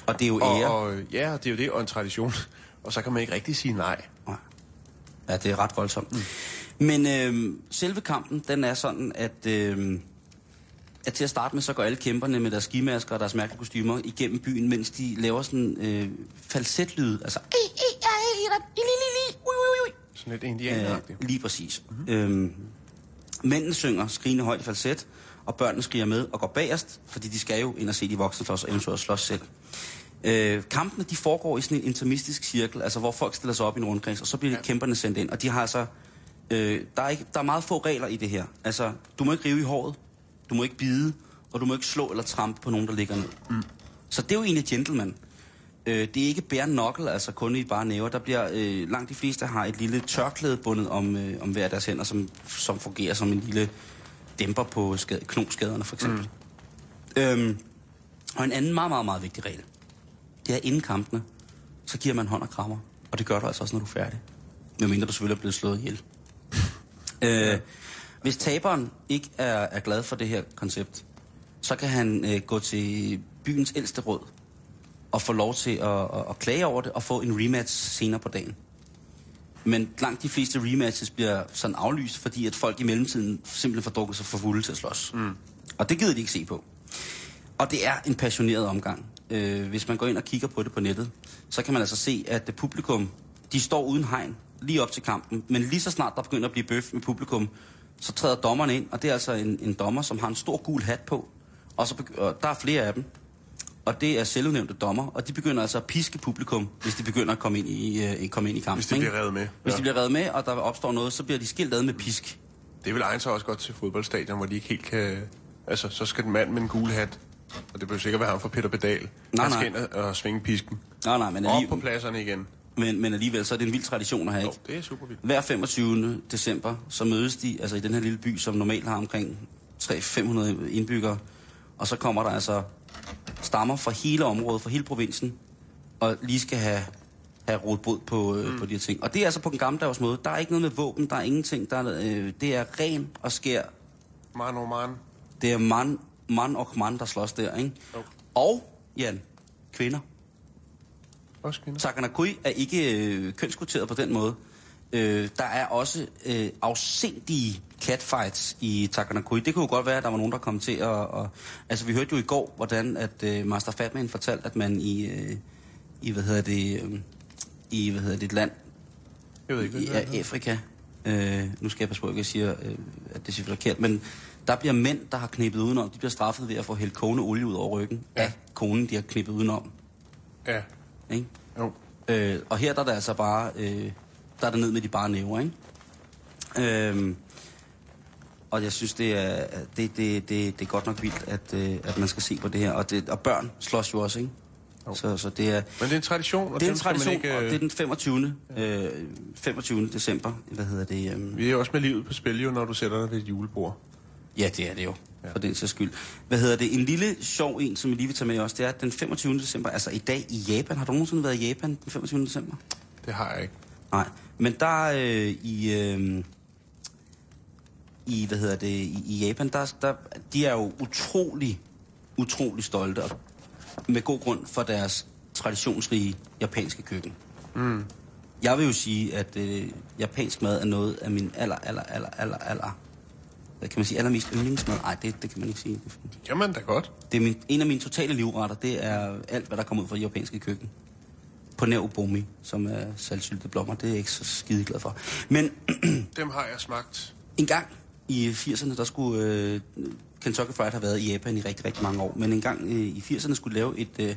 Speaker 4: Og det er jo
Speaker 5: Og,
Speaker 4: ære.
Speaker 5: og ja, det er jo det, og en tradition. Og så kan man ikke rigtig sige nej.
Speaker 4: Ja, det er ret voldsomt. Mm. Men øh, selve kampen, den er sådan, at, øh, at til at starte med, så går alle kæmperne med deres skimasker og deres mærkelige kostymer igennem byen, mens de laver sådan øh, falsetlyd. Altså,
Speaker 5: Sådan lidt indianeragtigt.
Speaker 4: øh, lige præcis. Mm-hmm. Øh, mændene synger skrigende højt falset, og børnene skriger med og går bagerst, fordi de skal jo ind og se de voksne slås og eventuelt slås selv. Øh, kampene, de foregår i sådan en intermistisk cirkel, altså hvor folk stiller sig op i en rundkreds, og så bliver ja. kæmperne sendt ind, og de har altså... Øh, der, er ikke, der er meget få regler i det her. Altså, du må ikke rive i håret, du må ikke bide, og du må ikke slå eller trampe på nogen, der ligger ned. Mm. Så det er jo egentlig gentleman. Øh, det er ikke bare knuckle, altså kun i bare næver. Der bliver, øh, langt de fleste har et lille tørklæde bundet om, øh, om hver deres hænder, som, som fungerer som en lille dæmper på skade, knoskaderne, for eksempel. Mm. Øhm, og en anden meget, meget, meget vigtig regel, det er inden kampene, så giver man hånd og krammer. Og det gør du altså også, når du er færdig. Medmindre du selvfølgelig er blevet slået ihjel. øh, hvis taberen ikke er, er glad for det her koncept, så kan han øh, gå til byens ældste råd og få lov til at, at, at klage over det og få en rematch senere på dagen. Men langt de fleste rematches bliver sådan aflyst, fordi at folk i mellemtiden simpelthen får drukket sig for fulde til at slås. Mm. Og det gider de ikke se på. Og det er en passioneret omgang. Øh, hvis man går ind og kigger på det på nettet, så kan man altså se, at det publikum, de står uden hegn lige op til kampen. Men lige så snart der begynder at blive bøf med publikum, så træder dommeren ind, og det er altså en, en dommer, som har en stor gul hat på. Og, så og der er flere af dem. Og det er selvudnævnte dommer, og de begynder altså at piske publikum, hvis de begynder at komme ind i, øh, komme ind i kampen.
Speaker 5: Hvis de
Speaker 4: ikke?
Speaker 5: bliver revet med.
Speaker 4: Hvis
Speaker 5: Ja.
Speaker 4: de bliver reddet med, og der opstår noget, så bliver de skilt ad med pisk.
Speaker 5: Det vil egne sig også godt til fodboldstadion, hvor de ikke helt kan... Altså, så skal den mand med en gul hat, og det behøver sikkert være ham fra Peter Pedal.
Speaker 4: Nej,
Speaker 5: han
Speaker 4: nej.
Speaker 5: skal ind og, og svinge pisken.
Speaker 4: Nej, nej, men,
Speaker 5: Op på
Speaker 4: alligevel,
Speaker 5: pladserne igen.
Speaker 4: men, men alligevel, så er det en vild tradition at have,
Speaker 5: Jo,
Speaker 4: ikke?
Speaker 5: det er super vildt.
Speaker 4: Hver 25. december, så mødes de, altså i den her lille by, som normalt har omkring 300-500 indbyggere, og så kommer der altså stammer fra hele området, fra hele provinsen, og lige skal have, have råd bod på, øh, mm. på de her ting. Og det er altså på den gammeldags måde. Der er ikke noget med våben, der er ingenting. Der er, øh, det er ren og skær.
Speaker 5: Man og man.
Speaker 4: Det er mand, mand og mand, der slås der, ikke?
Speaker 5: Jo.
Speaker 4: Og, Jan, kvinder.
Speaker 5: Også kvinder.
Speaker 4: Takanakui er ikke øh, kønskvoteret på den måde. Øh, der er også øh, afsindige catfights i Takanakui. Det kunne jo godt være, at der var nogen, der kom til at... Og, altså, vi hørte jo i går, hvordan at øh, Master Fatman fortalte, at man i, øh, i hvad hedder det, øh, i, hvad hedder det, et land
Speaker 5: Jeg ved ikke,
Speaker 4: i
Speaker 5: det er.
Speaker 4: Afrika, øh, nu skal jeg passe på, at jeg siger, øh, at det siger forkert, men der bliver mænd, der har knippet udenom, de bliver straffet ved at få hældt kogende olie ud over ryggen
Speaker 5: Ja.
Speaker 4: af konen, de har knippet udenom.
Speaker 5: Ja.
Speaker 4: Ikke?
Speaker 5: Jo.
Speaker 4: Øh, og her der er det altså bare, øh, der er det ned med de bare næver, ikke? Øhm, og jeg synes, det er, det, det, det, det er godt nok vildt, at, øh, at man skal se på det her. Og, det, og børn slås jo også, ikke? Så, så det er,
Speaker 5: Men det er en tradition, og
Speaker 4: det er en tradition,
Speaker 5: ikke...
Speaker 4: og
Speaker 5: øh,
Speaker 4: det er den 25. Øh, 25. december. Hvad hedder det? Øh,
Speaker 5: Vi er også med livet på spil, jo, når du sætter dig ved et julebord.
Speaker 4: Ja, det er det jo, ja. for den sags skyld. Hvad hedder det? En lille sjov en, som vi lige vil tage med også, det er at den 25. december, altså i dag i Japan. Har du nogensinde været i Japan den 25. december?
Speaker 5: Det har jeg ikke.
Speaker 4: Nej, men der øh, i, øh, i, hvad hedder det, i, i Japan, der, der, de er jo utrolig, utrolig stolte, og med god grund for deres traditionsrige japanske køkken. Mm. Jeg vil jo sige, at øh, japansk mad er noget af min aller, aller, aller, aller, aller, hvad kan man sige, allermest yndlingsmad. Nej, det, det kan man ikke sige.
Speaker 5: Man da godt.
Speaker 4: Det er min, en af mine totale livretter, det er alt, hvad der kommer ud fra det japanske køkken. På nær ubomi, som er salgsyltede blommer. Det er jeg ikke så skide glad for. Men
Speaker 5: Dem har jeg smagt.
Speaker 4: en gang i 80'erne, der skulle øh, Kentucky Fried have været i Japan i rigtig, rigtig mange år. Men en gang øh, i 80'erne skulle lave et, øh,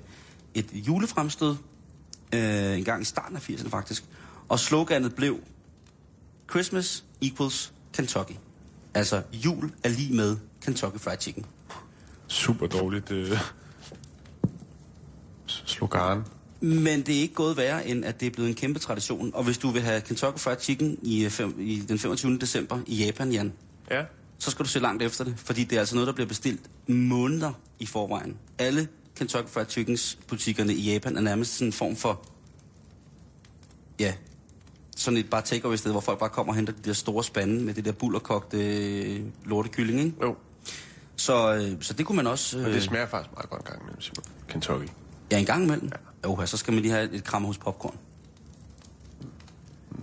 Speaker 4: et julefremstød. Øh, en gang i starten af 80'erne faktisk. Og sloganet blev Christmas equals Kentucky. Altså jul er lige med Kentucky Fried Chicken.
Speaker 5: Super dårligt øh, slogan.
Speaker 4: Men det er ikke gået værre, end at det er blevet en kæmpe tradition. Og hvis du vil have Kentucky Fried Chicken i, øh, fem, i den 25. december i Japan, Jan,
Speaker 5: Ja.
Speaker 4: så skal du se langt efter det. Fordi det er altså noget, der bliver bestilt måneder i forvejen. Alle Kentucky Fried Chickens butikkerne i Japan er nærmest sådan en form for, ja, sådan et bare takeaway sted, hvor folk bare kommer og henter de der store spande med det der bullerkogte øh, lortekylling, ikke?
Speaker 5: Jo.
Speaker 4: Så, øh, så det kunne man også...
Speaker 5: Men det smager faktisk meget godt en gang imellem, Simon. Kentucky.
Speaker 4: Ja, en gang imellem. Ja. Jo, så skal man lige have et kram hos popcorn.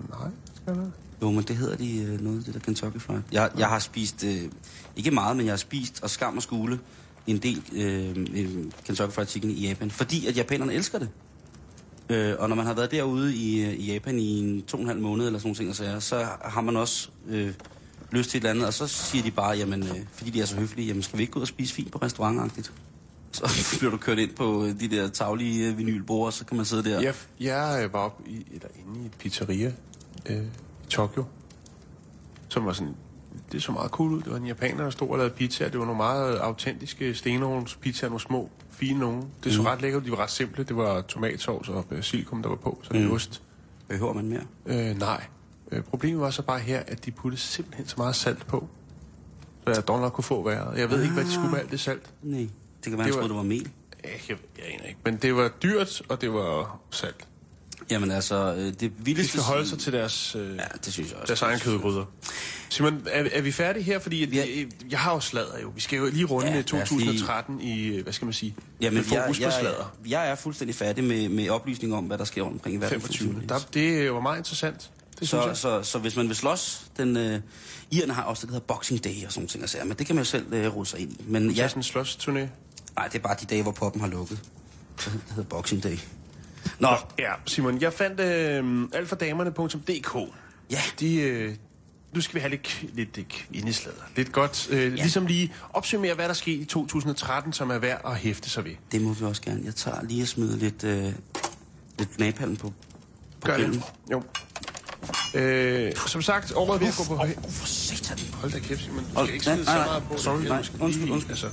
Speaker 5: Nej, skal jeg
Speaker 4: Jo, men det hedder de øh, noget, det der Kentucky Fried. Jeg, jeg har spist, øh, ikke meget, men jeg har spist og skam og skule en del øh, Kentucky Fried Chicken i Japan, fordi at japanerne elsker det. Øh, og når man har været derude i, øh, i Japan i en to og en halv måned eller sådan nogle ting, så, så har man også øh, lyst til et eller andet, og så siger de bare, jamen, øh, fordi de er så høflige, jamen skal vi ikke gå ud og spise fint på restaurantagtigt? Så bliver du kørt ind på øh, de der taglige vinylbord, og så kan man sidde der.
Speaker 5: Jeg, jeg var oppe i, eller inde i et pizzeria øh, Tokyo, som var sådan, det så meget cool ud. Det var en japaner, der stod og lavede pizzaer. Det var nogle meget autentiske stenovns pizzaer, nogle små, fine nogle. Det så
Speaker 4: Mm.
Speaker 5: ret lækkert ud. De var ret simple. Det var tomatsovs og basilikum, der var på. Så mm.
Speaker 4: Mm.
Speaker 5: ost.
Speaker 4: Behøver man mere?
Speaker 5: Øh, nej. Øh, problemet var så bare her, at de puttede simpelthen så meget salt på. Så jeg dog nok kunne få været. Jeg ved ikke, hvad de skulle med alt det salt.
Speaker 4: Nej. Det kan være,
Speaker 5: Det
Speaker 4: det
Speaker 5: var-
Speaker 4: var... det var mel.
Speaker 5: Jeg, jeg, jeg aner ikke. Men det var dyrt, og det var salt.
Speaker 4: Jamen altså, øh, det
Speaker 5: De
Speaker 4: vildeste...
Speaker 5: skal holde sig til deres, øh,
Speaker 4: Ja, det synes jeg også.
Speaker 5: deres egen kødgryder. Simon, er, er vi færdige her? Fordi at,
Speaker 4: Ja.
Speaker 5: jeg, jeg har jo sladder jo. Vi skal jo lige runde
Speaker 4: Ja,
Speaker 5: ja,
Speaker 4: lad os lige-
Speaker 5: 2013 i, øh, hvad skal man sige,
Speaker 4: Jamen,
Speaker 5: med
Speaker 4: jeg,
Speaker 5: fokus på
Speaker 4: jeg,
Speaker 5: sladder.
Speaker 4: jeg er fuldstændig færdig med, med oplysning om, hvad der sker omkring i verden. for
Speaker 5: 25.
Speaker 4: tiden.
Speaker 5: Der, det var meget interessant. Det
Speaker 4: så,
Speaker 5: jeg.
Speaker 4: så, så hvis man vil slås, den... Øh, Irerne har også det, der hedder Boxing Day og sådan ting, og sager, men det kan man jo selv øh, rode sig ind i. Men
Speaker 5: Ja.
Speaker 4: ja,
Speaker 5: sådan en slåsturné.
Speaker 4: nej, det er bare de dage, hvor poppen har lukket. Det hedder Boxing Day. Nå,
Speaker 5: Ja, Simon, jeg fandt øh, altfordamerne.dk.
Speaker 4: Ja.
Speaker 5: De, øh, nu skal vi have lidt, lidt øh, kvindesladder. Lidt godt. Øh, ja. Ligesom lige opsummere, hvad der skete i 2013, som er værd at hæfte sig ved.
Speaker 4: det må vi også gerne. Jeg tager lige og smider lidt, øh, lidt napalm på, på
Speaker 5: Gør det. Jo. Øh, som sagt, året ved at gå på...
Speaker 4: Åh, for satan.
Speaker 5: Hold da kæft, Simon. Du
Speaker 4: Hold-
Speaker 5: skal ikke
Speaker 4: nej,
Speaker 5: så
Speaker 4: nej,
Speaker 5: meget på.
Speaker 4: sorry,
Speaker 5: det.
Speaker 4: nej, undskyld, undskyld.
Speaker 5: Altså,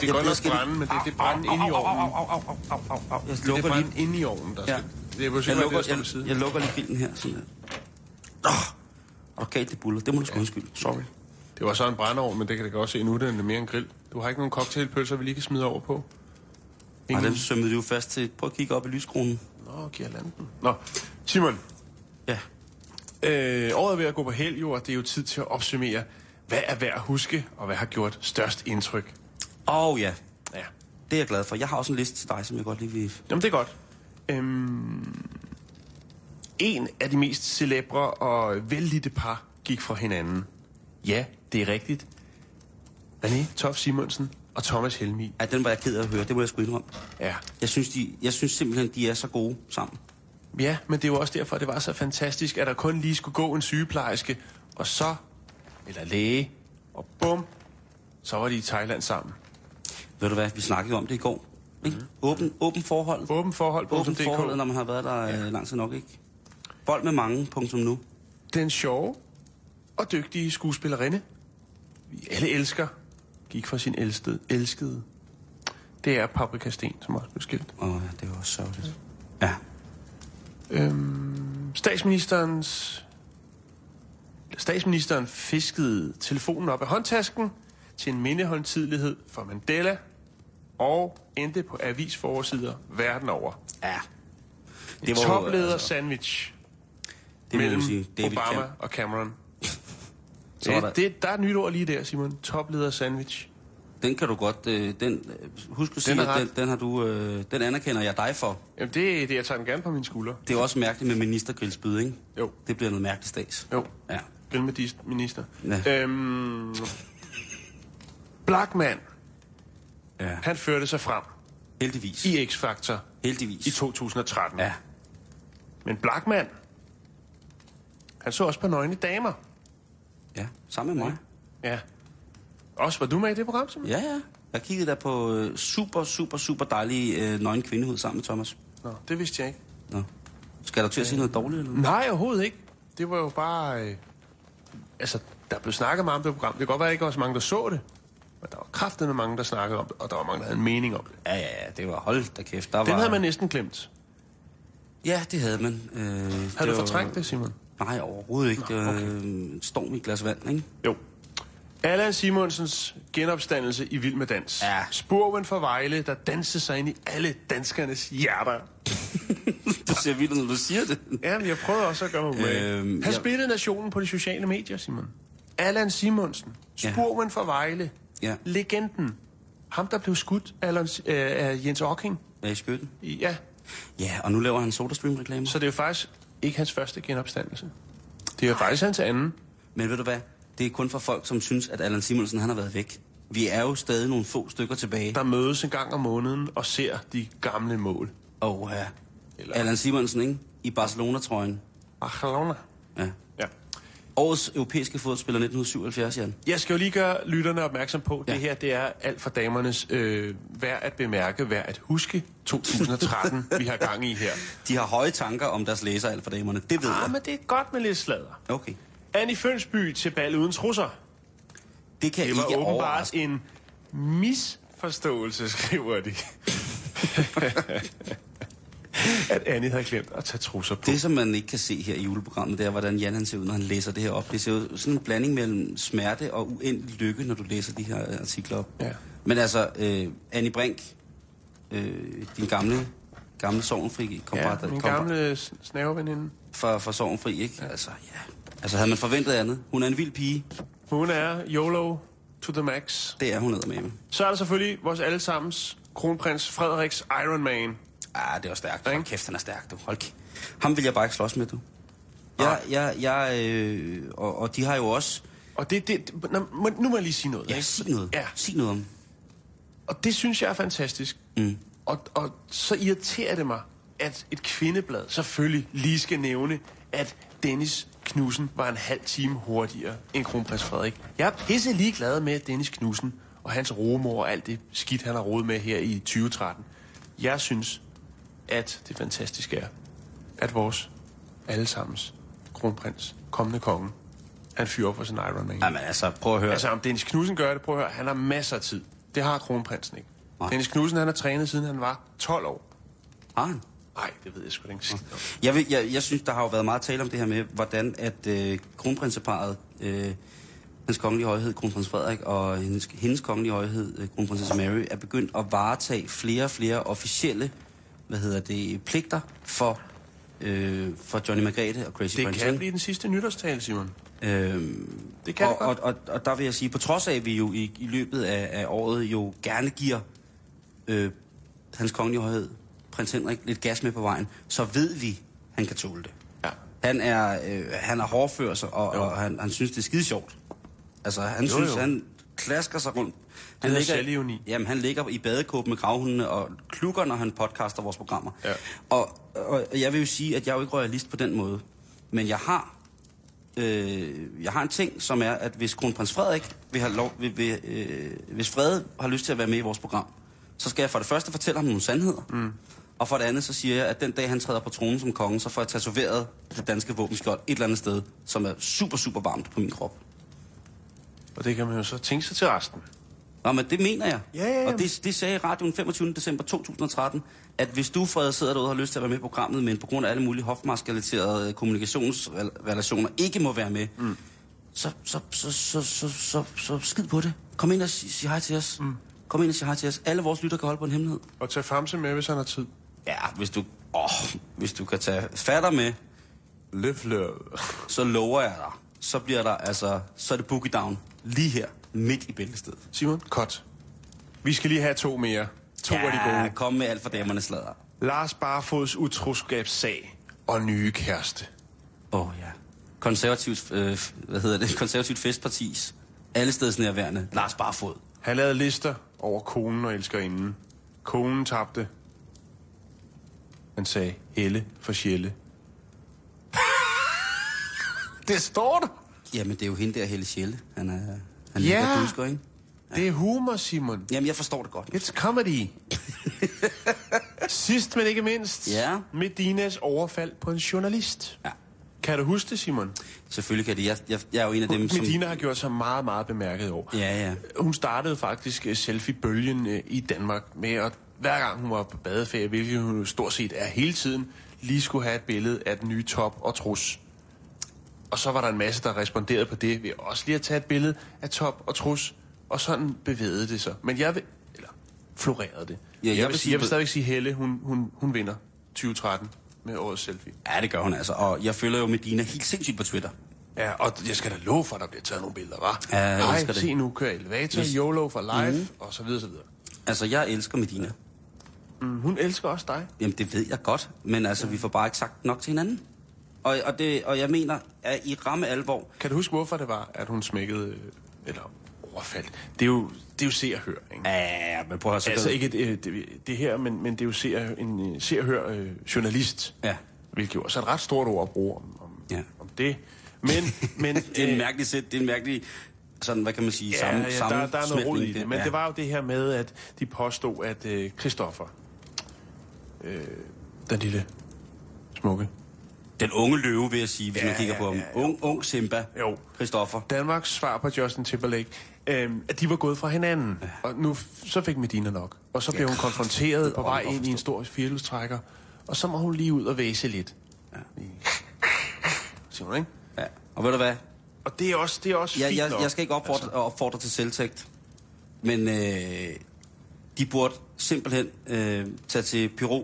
Speaker 5: det
Speaker 4: Jeg-
Speaker 5: er godt nok brænde, men det, det er brænde inde i ovnen.
Speaker 4: Au, au, au, au, au, au. Jeg
Speaker 5: Det er
Speaker 4: lukker lige,
Speaker 5: brænde inde i ovnen, der
Speaker 4: Ja.
Speaker 5: skal... Det er jo
Speaker 4: jeg lukker,
Speaker 5: det,
Speaker 4: jeg,
Speaker 5: siden.
Speaker 4: jeg lukker lige grillen her. Sådan der. Åh, og galt det buller. Det må du sgu undskylde. Sorry.
Speaker 5: Det var så en brændeovn, men det kan da godt se nu, den er mere en grill. Du har ikke nogen cocktailpølser, vi lige kan smide over på? Ingen?
Speaker 4: dem sømmede du jo fast til. Prøv at kigge op i lyskronen.
Speaker 5: Nå, girlanden. Nå, Simon,
Speaker 4: Ja.
Speaker 5: øh, året er ved at gå på held, jo, og det er jo tid til at opsummere, hvad er værd at huske, og hvad har gjort størst indtryk?
Speaker 4: Åh oh, ja,
Speaker 5: Ja,
Speaker 4: det er jeg glad for. Jeg har også en liste til dig, som jeg godt lige vil...
Speaker 5: Jamen, det er godt. Øhm, en af de mest celebre og vellidte par gik fra hinanden. Ja, det er rigtigt. René Tof Simonsen og Thomas Helmi.
Speaker 4: Ja, den var jeg ked af at høre. Det må jeg sgu indrømme.
Speaker 5: Ja.
Speaker 4: Jeg synes, de, jeg synes simpelthen, de er så gode sammen.
Speaker 5: ja, men det er jo også derfor, det var så fantastisk, at der kun lige skulle gå en sygeplejerske, og så, eller læge, og bum, så var de i Thailand sammen.
Speaker 4: Ved du hvad, vi snakkede om det i går. Ikke? Åben, åben forhold.
Speaker 5: Åben forhold
Speaker 4: Åben forhold, når man har været der ja. lang tid nok, ikke? Bold med mange, punktum nu.
Speaker 5: Den sjove og dygtige skuespillerinde, vi alle elsker, gik fra sin elskede. elskede. Det er Paprika Sten, som også blev skilt.
Speaker 4: Åh, ja, det var også sørgeligt. Ja.
Speaker 5: Øhm, statsministerens... Statsministeren fiskede telefonen op af håndtasken til en mindehåndtidlighed for Mandela og endte på avisforsider verden over.
Speaker 4: Ja.
Speaker 5: Det
Speaker 4: var jo,
Speaker 5: topleder
Speaker 4: altså,
Speaker 5: sandwich
Speaker 4: det
Speaker 5: mellem
Speaker 4: sige. David
Speaker 5: Obama
Speaker 4: Cam-
Speaker 5: og Cameron.
Speaker 4: Så
Speaker 5: Det,
Speaker 4: der,
Speaker 5: det, der er et nyt ord lige der, Simon. Topleder sandwich.
Speaker 4: den kan du godt... Øh, den, husk at sige, at
Speaker 5: ret.
Speaker 4: den, den, har du, øh, den anerkender jeg dig for.
Speaker 5: Jamen, det, det jeg tager den gerne på mine skuldre.
Speaker 4: Det er også mærkeligt med ministergrillspyd, ikke?
Speaker 5: Jo.
Speaker 4: Det bliver noget mærkeligt stads.
Speaker 5: Jo.
Speaker 4: Ja.
Speaker 5: Grill med minister.
Speaker 4: Ja.
Speaker 5: Øhm, Blackman,
Speaker 4: ja.
Speaker 5: han førte sig frem
Speaker 4: Heldigvis.
Speaker 5: i X-Factor
Speaker 4: Heldigvis.
Speaker 5: i 2013.
Speaker 4: Ja.
Speaker 5: Men Blackman, han så også på nøgne damer.
Speaker 4: Ja, sammen med mig.
Speaker 5: Ja. Også var du med i det program, Simon?
Speaker 4: Ja, ja. Jeg kiggede der på øh, super, super, super dejlige øh, nøgen kvindehud sammen med Thomas.
Speaker 5: Nå, det vidste jeg ikke.
Speaker 4: Nå. Skal du til at sige noget dårligt? Eller?
Speaker 5: Nej, overhovedet ikke. Det var jo bare... Øh, altså, der blev snakket meget om det program. Det kan godt være, at ikke var så mange, der så det. Men der var kraftet med mange, der snakkede om det, og der var mange, der havde en mening om det.
Speaker 4: Ja, ja, ja. Det var hold da kæft. Der
Speaker 5: Den
Speaker 4: var...
Speaker 5: havde man næsten glemt.
Speaker 4: Ja, det havde man. Øh,
Speaker 5: Havde
Speaker 4: det
Speaker 5: du
Speaker 4: var-
Speaker 5: fortrængt det, Simon?
Speaker 4: Nej, overhovedet ikke.
Speaker 5: Nå,
Speaker 4: Det var
Speaker 5: okay.
Speaker 4: øh, storm i et glas vand, ikke?
Speaker 5: Jo. Allan Simonsens genopstandelse i Vild med Dans.
Speaker 4: Ja.
Speaker 5: Spurven fra Vejle, der dansede sig ind i alle danskernes hjerter.
Speaker 4: Du ser vildt, når du siger det.
Speaker 5: Jamen, jeg prøvede også at gøre mig umage.
Speaker 4: Øhm,
Speaker 5: Han
Speaker 4: ja.
Speaker 5: spillede nationen på de sociale medier, Simon. Allan Simonsen.
Speaker 4: Ja.
Speaker 5: Spurven fra Vejle.
Speaker 4: Ja.
Speaker 5: Legenden. Ham, der blev skudt af, Allan, øh, af Jens Ocking.
Speaker 4: Er i skytten?
Speaker 5: Ja,
Speaker 4: Ja, og nu laver han SodaStream-reklamer.
Speaker 5: så det er jo faktisk ikke hans første genopstandelse. Det er jo faktisk hans anden.
Speaker 4: Men ved du hvad? Det er kun for folk, som synes, at Allan Simonsen han har været væk. Vi er jo stadig nogle få stykker tilbage.
Speaker 5: Der mødes en gang om måneden og ser de gamle mål.
Speaker 4: Og ja.
Speaker 5: Eller-
Speaker 4: Allan Simonsen, ikke? I Barcelona-trøjen.
Speaker 5: Barcelona.
Speaker 4: Årets europæiske fodspiller 1977, Jan.
Speaker 5: Jeg skal jo lige gøre lytterne opmærksom på, ja.
Speaker 4: Ja.
Speaker 5: det her det er alt for damernes øh, værd at bemærke, værd at huske 2013, vi har gang i her.
Speaker 4: De har høje tanker om deres læser, alt for damerne. Det ved
Speaker 5: Ah,
Speaker 4: jeg.
Speaker 5: men det er godt med lidt sladder.
Speaker 4: Okay.
Speaker 5: Annie Fønsby til bal uden trusser.
Speaker 4: Det kan
Speaker 5: Det var
Speaker 4: ikke
Speaker 5: åbenbart
Speaker 4: overraske.
Speaker 5: en misforståelse, skriver de. at Annie havde glemt at tage trusser på.
Speaker 4: Det, som man ikke kan se her i juleprogrammet, det er, hvordan Jan han ser ud, når han læser det her op. Det ser jo sådan en blanding mellem smerte og uendelig lykke, når du læser de her artikler op.
Speaker 5: Ja.
Speaker 4: Men altså, øh, Annie Brink, øh, din gamle, gamle sovnfri
Speaker 5: Ja,
Speaker 4: komprat,
Speaker 5: min gamle snaveveninde.
Speaker 4: fra, fra Sovnfri, ikke? Ja. Altså, ja. Altså, havde man forventet andet? Hun er en vild pige.
Speaker 5: Hun er YOLO to the max.
Speaker 4: Det er hun med.
Speaker 5: Så er der selvfølgelig vores allesammens kronprins Frederiks Iron Man.
Speaker 4: Ah, det var stærkt. Hold kæft, han er stærk, du. Hold kæft. Ham vil jeg bare ikke slås med, du. Jeg, jeg, jeg, øh, og, og de har jo også...
Speaker 5: Og det, det, det nå, må- nu må jeg lige sige noget.
Speaker 4: Ja,
Speaker 5: ikke?
Speaker 4: sig noget.
Speaker 5: Ja,
Speaker 4: Sig noget om.
Speaker 5: og det synes jeg er fantastisk.
Speaker 4: Mm.
Speaker 5: Og, og så irriterer det mig, at et kvindeblad selvfølgelig lige skal nævne, at Dennis Knudsen var en halv time hurtigere end kronprins Frederik. Jeg er pisse ligeglad med Dennis Knudsen og hans romor og alt det skidt, han har rodet med her i 2013. Jeg synes, at det fantastiske er, at vores allesammens kronprins, kommende konge, han fyrer op for sin Iron Man.
Speaker 4: Jamen altså, prøv at høre.
Speaker 5: Altså, om Dennis Knudsen gør det, prøv at høre, han har masser af tid. Det har kronprinsen ikke.
Speaker 4: Nej.
Speaker 5: Dennis Knudsen, han har trænet, siden han var 12 år.
Speaker 4: Har han?
Speaker 5: Nej, det ved jeg sgu ikke.
Speaker 4: Jeg, vil, jeg, jeg synes, der har jo været meget tale om det her med, hvordan at øh, kronprinseparet, øh, hans kongelige højhed, kronprins Frederik, og hendes, hendes kongelige højhed, øh, kronprinsesse Mary, er begyndt at varetage flere og flere officielle hvad hedder det, pligter for, øh, for Johnny Margrethe og Crazy
Speaker 5: Det
Speaker 4: Prince.
Speaker 5: kan blive den sidste nytårstale, Simon.
Speaker 4: Øhm,
Speaker 5: Det kan
Speaker 4: og,
Speaker 5: det godt.
Speaker 4: og, og, og der vil jeg sige, på trods af, at vi jo i, i løbet af, af året jo gerne giver øh, hans kongelige højhed, prins Henrik, lidt gas med på vejen, så ved vi, han kan tåle det.
Speaker 5: Ja.
Speaker 4: Han er, øh, han er hårdfør sig, og,
Speaker 5: Jo.
Speaker 4: og han, han synes, det er skide sjovt. Altså, han
Speaker 5: jo,
Speaker 4: synes,
Speaker 5: jo.
Speaker 4: han klasker sig rundt. Han
Speaker 5: hedder selvironi.
Speaker 4: Jamen, han ligger i badekåben med gravhundene og klukker, når han podcaster vores programmer.
Speaker 5: Ja.
Speaker 4: Og, og jeg vil jo sige, at jeg er jo ikke royalist på den måde. Men jeg har, øh, jeg har en ting, som er, at hvis kronprins Frederik vil have lov, vil, vil, øh, hvis Frede har lyst til at være med i vores program, så skal jeg for det første fortælle ham nogle sandheder. Mm. Og for det andet, så siger jeg, at den dag, han træder på tronen som konge, så får jeg tatoveret det danske våbenskjold et eller andet sted, som er super, super varmt på min krop.
Speaker 5: Og det kan man jo så tænke sig til resten.
Speaker 4: Nå, men det mener jeg.
Speaker 5: Ja, ja, ja.
Speaker 4: Og det, det sagde radioen 25. december 2013, at hvis du, Frede, sidder derude og har lyst til at være med i programmet, men på grund af alle mulige hofmaskrelaterede kommunikationsrelationer ikke må være med, mm. så, så, så, så, så, så, så skid på det. Kom ind og sig, sig hej til os. Mm. Kom ind og sig hej til os. Alle vores lytter kan holde på en hemmelighed.
Speaker 5: Og tage Famse med, hvis han har tid.
Speaker 4: Ja, hvis du, åh, hvis du kan tage fatter med,
Speaker 5: Live love.
Speaker 4: så lover jeg dig, så bliver der altså, så er det boogie down lige her, midt i bæltestedet.
Speaker 5: Simon, cut. Vi skal lige have to mere. To ja. af de gode.
Speaker 4: kom med alt for damernes sladder.
Speaker 5: Lars Barfods utroskabssag og nye kæreste.
Speaker 4: Åh oh, ja. Konservativt, øh, hvad hedder det? Konservativt festpartis. Alle steds nærværende. Lars Barfod.
Speaker 5: Han lavede lister over konen og elskerinden. Konen tabte. Han sagde Helle for Sjælle. det står der.
Speaker 4: Jamen, det er jo hende der, Helle Sjælle. Han er, han
Speaker 5: Ja.
Speaker 4: er dusker, ikke?
Speaker 5: Det er humor, Simon.
Speaker 4: Jamen, jeg forstår det godt.
Speaker 5: It's comedy. Sidst, men ikke mindst,
Speaker 4: Ja.
Speaker 5: Medinas overfald på en journalist.
Speaker 4: Ja.
Speaker 5: Kan du huske det, Simon?
Speaker 4: Selvfølgelig kan det. Jeg, jeg, jeg er jo en af dem, som...
Speaker 5: Medina har gjort sig meget, meget bemærket i år.
Speaker 4: Ja, ja.
Speaker 5: Hun startede faktisk øh, selfie-bølgen øh, i Danmark med at hver gang hun var på badeferie, hvilket hun stort set er hele tiden, lige skulle have et billede af den nye top og trus. Og så var der en masse, der responderede på det ved også lige at tage et billede af top og trus, og sådan bevægede det sig. Men jeg vil, eller florerede det.
Speaker 4: Ja, jeg
Speaker 5: jeg,
Speaker 4: vil sige-
Speaker 5: jeg vil stadigvæk sige, Helle, hun, hun, hun vinder 2013 med årets selfie.
Speaker 4: Ja, det gør hun altså. Og jeg følger jo Medina helt sindssygt på Twitter.
Speaker 5: Ja, og jeg skal da love for, at der bliver taget nogle billeder, hva'?
Speaker 4: Ja, jeg
Speaker 5: Hej,
Speaker 4: elsker det.
Speaker 5: se nu, kører elevator,
Speaker 4: Yes.
Speaker 5: YOLO for live, mm-hmm. og så videre, så videre.
Speaker 4: Altså, jeg elsker Medina.
Speaker 5: Mm, hun elsker også dig.
Speaker 4: Jamen, det ved jeg godt, men altså, vi får bare ikke sagt nok til hinanden. Og, og, det, og jeg mener, at i ramme alvor,
Speaker 5: Kan du huske, hvorfor det var, at hun smækkede, øh, eller overfaldt? Det er jo, det er jo se og hør, ikke?
Speaker 4: ja, men prøv at høre, så
Speaker 5: Altså ikke det, det, det her, men, men det er jo se og, en øh, se og hør øh, journalist.
Speaker 4: Ja.
Speaker 5: Hvilket jo også er et ret stort ord at bruge om, om,
Speaker 4: Ja.
Speaker 5: om det. Men, men
Speaker 4: det er en
Speaker 5: øh,
Speaker 4: mærkelig sæt, det er en mærkelig, sådan, hvad kan man sige,
Speaker 5: Ja,
Speaker 4: sammen,
Speaker 5: ja der, der er noget rod i det. Men
Speaker 4: ja.
Speaker 5: det var jo det her med, at de påstod, at øh, Christoffer, øh, den lille smukke,
Speaker 4: Den unge løve, vil jeg sige, hvis
Speaker 5: Ja,
Speaker 4: man kigger
Speaker 5: ja,
Speaker 4: på ham.
Speaker 5: ja, ja.
Speaker 4: Ung, ung Simba,
Speaker 5: Jo.
Speaker 4: Christoffer.
Speaker 5: Danmarks svar på Justin Timberlake, øh, at de var gået fra hinanden. Ja. Og nu så fik Medina nok. Og så blev hun konfronteret på vej ind i en stor firehjulstrækker. Og så må hun lige ud og væse lidt.
Speaker 4: Ja.
Speaker 5: Siger hun, ikke?
Speaker 4: Ja. Og ved du hvad?
Speaker 5: Og det er også, det er også
Speaker 4: Ja,
Speaker 5: fint
Speaker 4: jeg,
Speaker 5: nok.
Speaker 4: jeg skal ikke opfordre, altså. opfordre til selvtægt, men øh, de burde simpelthen øh, tage til Peru,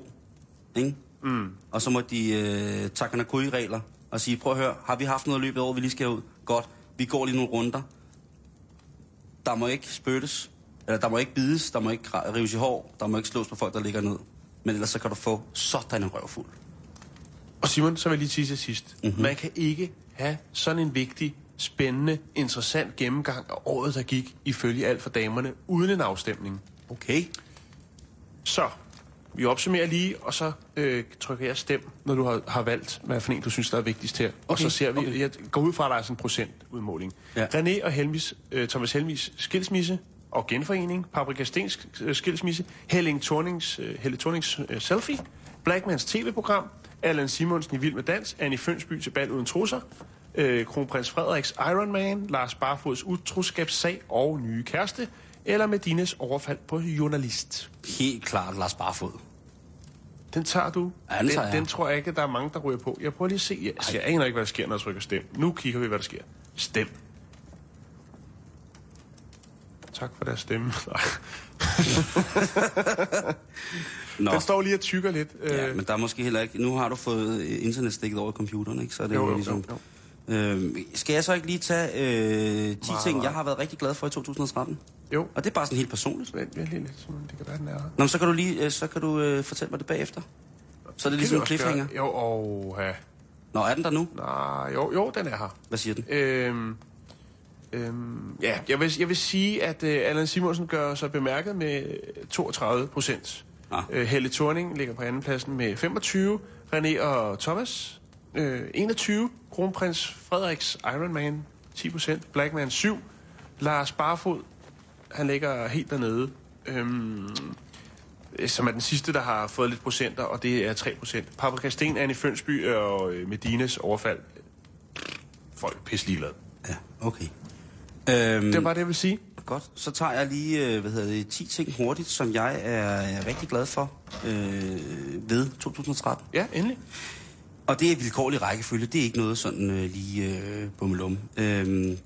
Speaker 4: ikke? Mm. Og så må de øh, takke regler og sige, prøv at høre, har vi haft noget løbet over, vi lige skal ud? Godt, vi går lige nogle runder. Der må ikke spyttes, eller der må ikke bides, der må ikke rives i hår, der må ikke slås på folk, der ligger ned. Men ellers så kan du få sådan en røvfuld.
Speaker 5: Og Simon, så vil jeg lige sige til sidst.
Speaker 4: Mhm.
Speaker 5: Mm-hmm. Man kan ikke have sådan en vigtig, spændende, interessant gennemgang af året, der gik ifølge alt for damerne, uden en afstemning.
Speaker 4: Okay.
Speaker 5: Så, vi opsummerer lige, og så øh, trykker jeg stem, når du har, har valgt, hvad for en du synes, der er vigtigst her. Okay. Og så ser vi, okay. jeg går ud fra, at der er sådan en procentudmåling.
Speaker 4: Ja.
Speaker 5: René og Helmis, øh, Thomas Helmis skilsmisse og genforening, Paprika Stens øh, skilsmisse, Helling Thornings, øh, Helle Thornings øh, selfie, Blackmans tv-program, Allan Simonsen i Vild med Dans, Annie Fønsby til bal uden trusser, øh, Kronprins Frederiks Iron Man, Lars Barfods utroskabssag og nye kæreste, eller Medinas overfald på journalist.
Speaker 4: Helt klart Lars Barfod.
Speaker 5: Den tager du.
Speaker 4: Ja, den
Speaker 5: den,
Speaker 4: tager jeg.
Speaker 5: den tror jeg ikke, at der er mange, der ryger på. Jeg prøver lige at se. Jeg, altså, jeg aner ikke, hvad der sker, når jeg trykker stem. Nu kigger vi, hvad der sker. Stem. Tak for deres stemme.
Speaker 4: Nå.
Speaker 5: Den står lige og tykker lidt.
Speaker 4: Ja,
Speaker 5: Øh,
Speaker 4: men der er måske heller ikke... Nu har du fået internetstikket over i computeren, ikke? Så er det
Speaker 5: Jo,
Speaker 4: jo,
Speaker 5: jo,
Speaker 4: ligesom...
Speaker 5: jo,
Speaker 4: Øhm, skal jeg så ikke lige tage øh, 10
Speaker 5: Meget,
Speaker 4: ting, jeg har været rigtig glad for i 2013?
Speaker 5: Jo.
Speaker 4: Og det er bare sådan helt personligt.
Speaker 5: Vent, lige lidt, Simon. Det kan være, den er her.
Speaker 4: Nå, men så kan du lige øh, så kan du, øh, fortælle mig det bagefter. Så er det ligesom en cliffhanger.
Speaker 5: Jo, og... Ja.
Speaker 4: Nå, er den der nu?
Speaker 5: Nej, jo, jo, den er her.
Speaker 4: Hvad siger den?
Speaker 5: Øhm, øhm, ja, jeg vil, jeg vil sige, at øh, Allan Simonsen gør sig bemærket med øh, 32 procent.
Speaker 4: Ah.
Speaker 5: Øh, Helle Thorning ligger på andenpladsen med 25. René og Thomas øh, 21. Kronprins Frederiks Ironman 10 procent. Blackman 7. Lars Barfod, han ligger helt dernede. Øhm, øh, som er den sidste, der har fået lidt procenter, og det er 3 procent. Paprika Sten, Anne Fønsby og øh, Medinas overfald. Folk er pisse ligeglade.
Speaker 4: Ja, okay. Øhm,
Speaker 5: Det var det, jeg vil sige.
Speaker 4: Godt. Så tager jeg lige, øh, hvad hedder det, 10 ting hurtigt, som jeg er, rigtig glad for øh, ved 2013.
Speaker 5: Ja, endelig.
Speaker 4: Og det er vilkårlig rækkefølge. Det er ikke noget sådan øh, lige øh, bummelum. Øhm,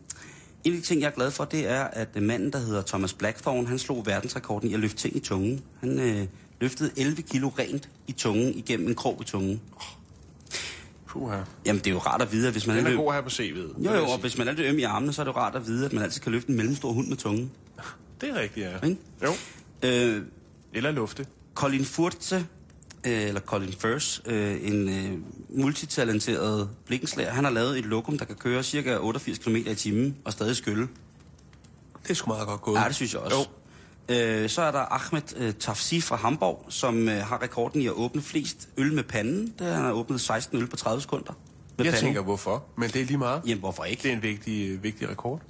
Speaker 4: en af de ting, jeg er glad for, det er, at øh, manden, der hedder Thomas Blackthorne, han slog verdensrekorden i at løfte ting i tungen. Han øh, løftede 11 kilo rent i tungen igennem en krog i tungen.
Speaker 5: Puh, her.
Speaker 4: Jamen, det er jo rart at vide, at hvis man
Speaker 5: Den
Speaker 4: er
Speaker 5: er god her på CV'et.
Speaker 4: Jo, jo, og hvis man er lidt øm i armene, så er det jo rart at vide, at man altid kan løfte en mellemstor hund med tungen.
Speaker 5: Det er rigtigt, ja.
Speaker 4: Ikke?
Speaker 5: Jo.
Speaker 4: Øh,
Speaker 5: Eller lufte.
Speaker 4: Colin Furze, øh, eller Colin Furs, øh, en øh, multitalenteret blikkenslager, han har lavet et lokum, der kan køre cirka 88 km i timen og stadig skylle.
Speaker 5: Det er sgu meget godt gået.
Speaker 4: Ja, det synes jeg også.
Speaker 5: Jo.
Speaker 4: Øh, så er der Ahmed øh, Tafsi fra Hamburg, som øh, har rekorden i at åbne flest øl med panden. Det, han har åbnet 16 øl på 30 sekunder. Med
Speaker 5: Jeg
Speaker 4: panden.
Speaker 5: tænker, hvorfor? Men det er lige meget.
Speaker 4: Jamen, hvorfor ikke?
Speaker 5: Det er en vigtig, øh, vigtig rekord.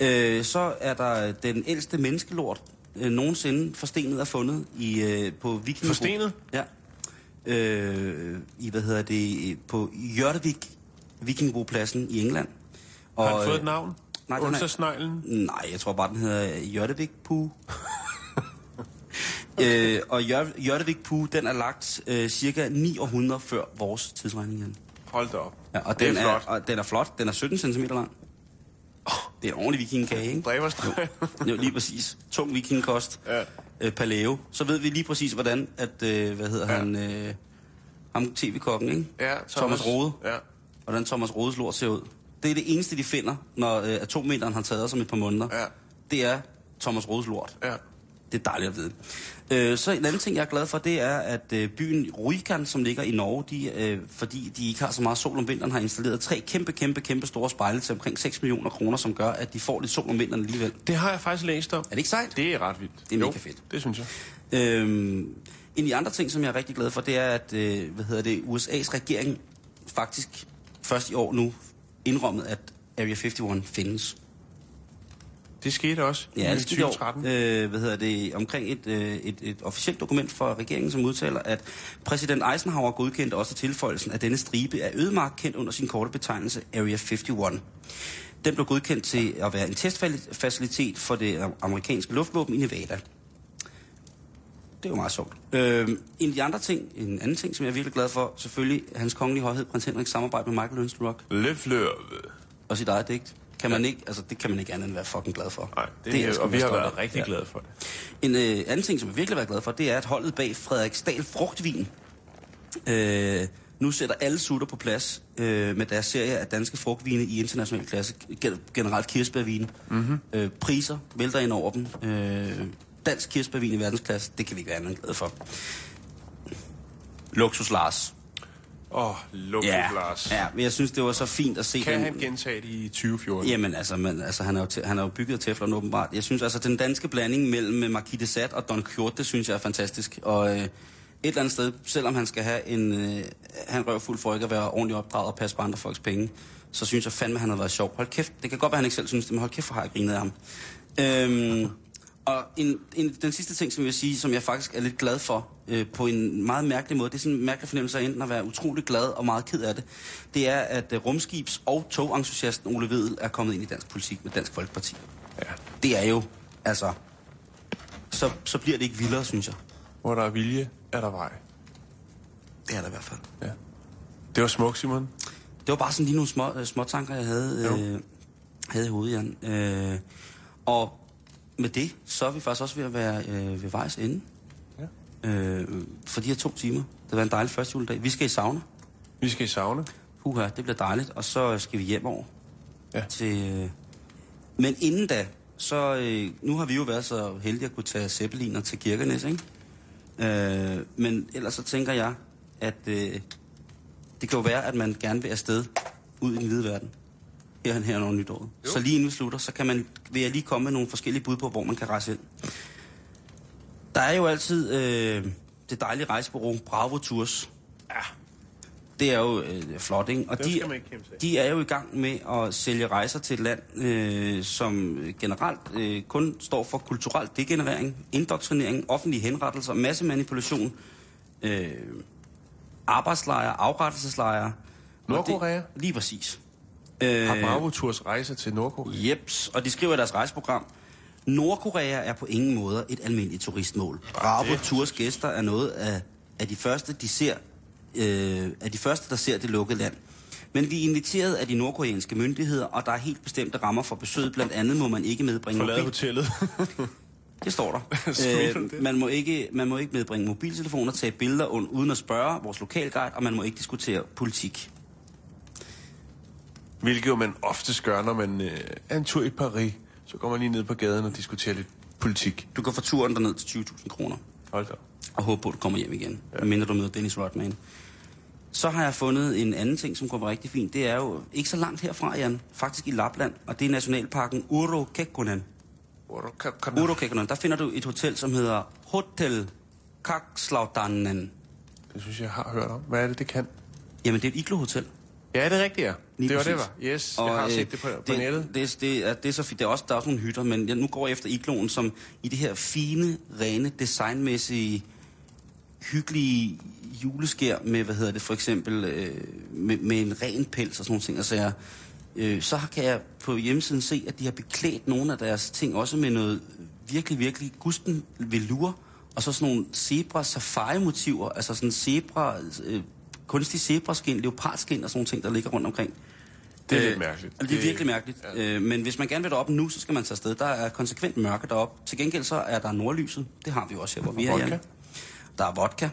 Speaker 4: Øh, så er der den ældste menneskelort øh, nogensinde forstenet er fundet i, øh, på Viking.
Speaker 5: Forstenet?
Speaker 4: Ja. Øh, I, hvad hedder det, på Jørtevik, Vikingbopladsen i England. Og,
Speaker 5: Har han fået
Speaker 4: øh,
Speaker 5: et navn?
Speaker 4: nej, den
Speaker 5: Onsdagsneglen?
Speaker 4: Nej, jeg tror bare, den hedder Jørtevik Pu. øh, og Jør, Jørtevik Pu, den er lagt øh, cirka 9 århundreder før vores tidsregning. Jan.
Speaker 5: Hold da op.
Speaker 4: Ja, og,
Speaker 5: det
Speaker 4: den
Speaker 5: er
Speaker 4: er,
Speaker 5: flot.
Speaker 4: og den er flot. Den er 17 cm lang. Det er en ordentlig vikingekage, ikke?
Speaker 5: Dræberstreg.
Speaker 4: Jo, lige præcis. Tung vikingkost.
Speaker 5: Ja.
Speaker 4: Øh, paleo. Så ved vi lige præcis, hvordan, at, øh, hvad hedder
Speaker 5: Ja.
Speaker 4: han, øh, ham tv-kokken, ikke?
Speaker 5: Ja,
Speaker 4: Thomas, Thomas Rode.
Speaker 5: Ja.
Speaker 4: Hvordan Thomas Rodes lort ser ud. Det er det eneste, de finder, når øh, atommeteren har taget os om et par måneder.
Speaker 5: Ja.
Speaker 4: Det er Thomas Rodes lort.
Speaker 5: Ja.
Speaker 4: Det er dejligt at vide. Øh, så en anden ting, jeg er glad for, det er, at øh, byen Ruykan, som ligger i Norge, de, øh, fordi de ikke har så meget sol om vinteren, har installeret tre kæmpe, kæmpe, kæmpe store spejle til omkring 6 millioner kroner, som gør, at de får lidt sol om vinteren alligevel.
Speaker 5: Det har jeg faktisk læst om.
Speaker 4: Er det ikke sejt?
Speaker 5: Det er ret vildt.
Speaker 4: Det er
Speaker 5: jo,
Speaker 4: mega fedt.
Speaker 5: det synes jeg.
Speaker 4: Øhm, en af de andre ting, som jeg er rigtig glad for, det er, at øh, hvad hedder det, USA's regering faktisk først i år nu indrømmet, at Area 51 findes.
Speaker 5: Det skete også
Speaker 4: Ja,
Speaker 5: i
Speaker 4: det skete i år.
Speaker 5: 2013.
Speaker 4: Øh, hvad hedder det, omkring et, øh, et, et officielt dokument fra regeringen, som udtaler, at præsident Eisenhower godkendte også tilføjelsen af denne stribe af ødemark, kendt under sin korte betegnelse Area 51. Den blev godkendt til at være en testfacilitet for det amerikanske luftvåben i Nevada. Det er jo meget sjovt. Øh, en af de andre ting, en anden ting, som jeg er virkelig glad for, selvfølgelig hans kongelige højhed, prins Henriks samarbejde med Michael Ernst Rock
Speaker 5: Le Fleuve.
Speaker 4: og sit eget digt. Kan man ikke, altså det kan man ikke andet end være fucking glad for.
Speaker 5: Nej, det, det er, og vi har været rigtig
Speaker 4: Ja.
Speaker 5: glade for det.
Speaker 4: En øh, anden ting, som jeg virkelig har været glad for, det er, at holdet bag Frederiksdal Frugtvin øh, nu sætter alle sutter på plads øh, med deres serie af danske frugtvine i international klasse. Gen- Generelt kirsebærvin. Mm-hmm. Øh, priser vælter ind over dem. Øh, dansk kirsebærvin i verdensklasse, det kan vi ikke være andet glade for. Luksus Lars.
Speaker 5: Åh, oh, Luksus Lars.
Speaker 4: ja, men jeg synes, det var så fint at se
Speaker 5: Kan
Speaker 4: den-
Speaker 5: han gentage det i 2014?
Speaker 4: Jamen altså, man, altså han, er jo te, han er jo bygget af teflon åbenbart. Jeg synes altså, den danske blanding mellem øh, Marquis de Sade og Don Quixote, det synes jeg er fantastisk. Og øh, et eller andet sted, selvom han skal have en... Øh, han røv fuld for ikke at være ordentligt opdraget og passe på andre folks penge, så synes jeg fandme, han har været sjov. Hold kæft, det kan godt være, han ikke selv synes det, men hold kæft, hvor har jeg grinet af ham. Øhm, og en, en, den sidste ting, som jeg vil sige, som jeg faktisk er lidt glad for, øh, på en meget mærkelig måde, det er sådan en mærkelig fornemmelse af enten at være utrolig glad og meget ked af det, det er, at øh, rumskibs- og togentusiasten Ole Vedel er kommet ind i dansk politik med Dansk Folkeparti.
Speaker 5: Ja.
Speaker 4: Det er jo, altså, så, så bliver det ikke vildere, synes jeg.
Speaker 5: Hvor der er vilje, er der vej.
Speaker 4: Det er der i hvert fald.
Speaker 5: Ja. Det var smukt, Simon.
Speaker 4: Det var bare sådan lige nogle små, øh, små tanker, jeg havde, øh, havde i hovedet, Jan. Øh, og med det, så er vi faktisk også ved at være øh, ved vejs ende.
Speaker 5: Ja.
Speaker 4: Øh, for de her to timer. Det var en dejlig første juledag. Vi skal i sauna.
Speaker 5: Vi skal i sauna.
Speaker 4: Uha, det bliver dejligt. Og så skal vi hjem over.
Speaker 5: Ja.
Speaker 4: Til, øh... Men inden da, så... Øh, nu har vi jo været så heldige at kunne tage zeppeliner til Kirkenes, ikke? Øh, men ellers så tænker jeg, at øh, det kan jo være, at man gerne vil afsted ud i den hvide verden. Her, her over nytåret. Jo. Så lige inden vi slutter, så kan man, vil jeg lige komme med nogle forskellige bud på, hvor man kan rejse ind. Der er jo altid øh, det dejlige rejsebureau Bravo Tours.
Speaker 5: Ja.
Speaker 4: Det er jo øh, flot, ikke? Og de, de er jo i gang med at sælge rejser til et land, øh, som generelt øh, kun står for kulturel degenerering, indoktrinering, offentlige henrettelser, massemanipulation, øh, arbejdslejre, afrettelseslejre.
Speaker 5: Nordkorea?
Speaker 4: det- Lige præcis.
Speaker 5: Har Bravo Tours rejse til Nordkorea?
Speaker 4: Jeps, og de skriver i deres rejseprogram, Nordkorea er på ingen måde et almindeligt turistmål. Bravo Tours gæster er noget af, af de første, de ser, øh, af de første, der ser det lukkede land. Men vi er inviteret af de nordkoreanske myndigheder, og der er helt bestemte rammer for besøget. Blandt andet må man ikke medbringe
Speaker 5: Forlade hotellet.
Speaker 4: Det står der. Øh, man, må ikke, man må ikke medbringe mobiltelefoner, tage billeder uden at spørge vores lokalguide, og man må ikke diskutere politik.
Speaker 5: Hvilket jo man ofte gør, når man øh, er en tur i Paris. Så går man lige ned på gaden og diskuterer lidt politik.
Speaker 4: Du kan få turen derned til 20.000 kroner.
Speaker 5: Hold da.
Speaker 4: og håbe på, at du kommer hjem igen, ja. mindre du møder Dennis Rodman. Så har jeg fundet en anden ting, som kunne være rigtig fint. Det er jo ikke så langt herfra, Jan. Faktisk i Lapland, og det er nationalparken Uro Kekkonen. Uro Kekkonen. Der finder du et hotel, som hedder Hotel Kakslaudanen.
Speaker 5: Det synes jeg, jeg har hørt om. Hvad er det, det kan?
Speaker 4: Jamen, det er et iglo-hotel.
Speaker 5: Ja, det er rigtigt, ja.
Speaker 4: Lige
Speaker 5: det var det, var. Yes, jeg har
Speaker 4: øh,
Speaker 5: set det på, på
Speaker 4: det,
Speaker 5: nettet.
Speaker 4: Det, det, er, det er så fint. Det er også, der er også nogle hytter, men jeg nu går jeg efter igloen, som i det her fine, rene, designmæssige, hyggelige juleskær med, hvad hedder det, for eksempel øh, med, med en ren pels og sådan nogle ting. Altså, jeg, øh, så kan jeg på hjemmesiden se, at de har beklædt nogle af deres ting også med noget virkelig, virkelig gusten velur, og så sådan nogle zebra safari motiver, altså sådan zebra øh, kunstig zebraskin, leopardskin og sådan nogle ting, der ligger rundt omkring.
Speaker 5: Det er
Speaker 4: Øh,
Speaker 5: lidt mærkeligt.
Speaker 4: Det er virkelig mærkeligt.
Speaker 5: Ja.
Speaker 4: Øh, men hvis man gerne vil derop nu, så skal man tage afsted. Der er konsekvent mørke derop. Til gengæld så er der nordlyset. Det har vi jo også her, hvor vi er,
Speaker 5: vodka.
Speaker 4: Der er vodka.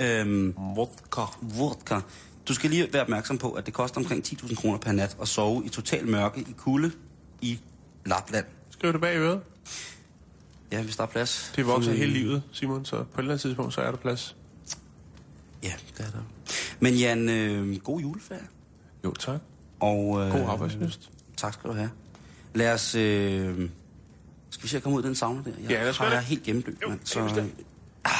Speaker 4: Øhm,
Speaker 5: Vodka.
Speaker 4: vodka. Du skal lige være opmærksom på, at det koster omkring 10.000 kroner per nat at sove i total mørke i kulde i Lapland.
Speaker 5: Skriv det bag i øret.
Speaker 4: Ja, hvis der er plads.
Speaker 5: Det vokser
Speaker 4: Sådan-
Speaker 5: hele livet, Simon, så på et eller andet tidspunkt, så er der plads.
Speaker 4: Ja, det er der. Men Jan, øh, god juleferie.
Speaker 5: Jo, tak.
Speaker 4: Og, øh,
Speaker 5: God arbejdslyst.
Speaker 4: Tak skal du have. Lad os... Øh, skal vi se at komme ud af den sauna der? Jeg
Speaker 5: Ja, lad os
Speaker 4: jeg
Speaker 5: det.
Speaker 4: helt gennemblødt,
Speaker 5: Jo,
Speaker 4: mand.
Speaker 5: bestemt.
Speaker 4: ah.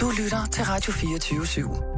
Speaker 3: Du lytter til Radio 24 /7.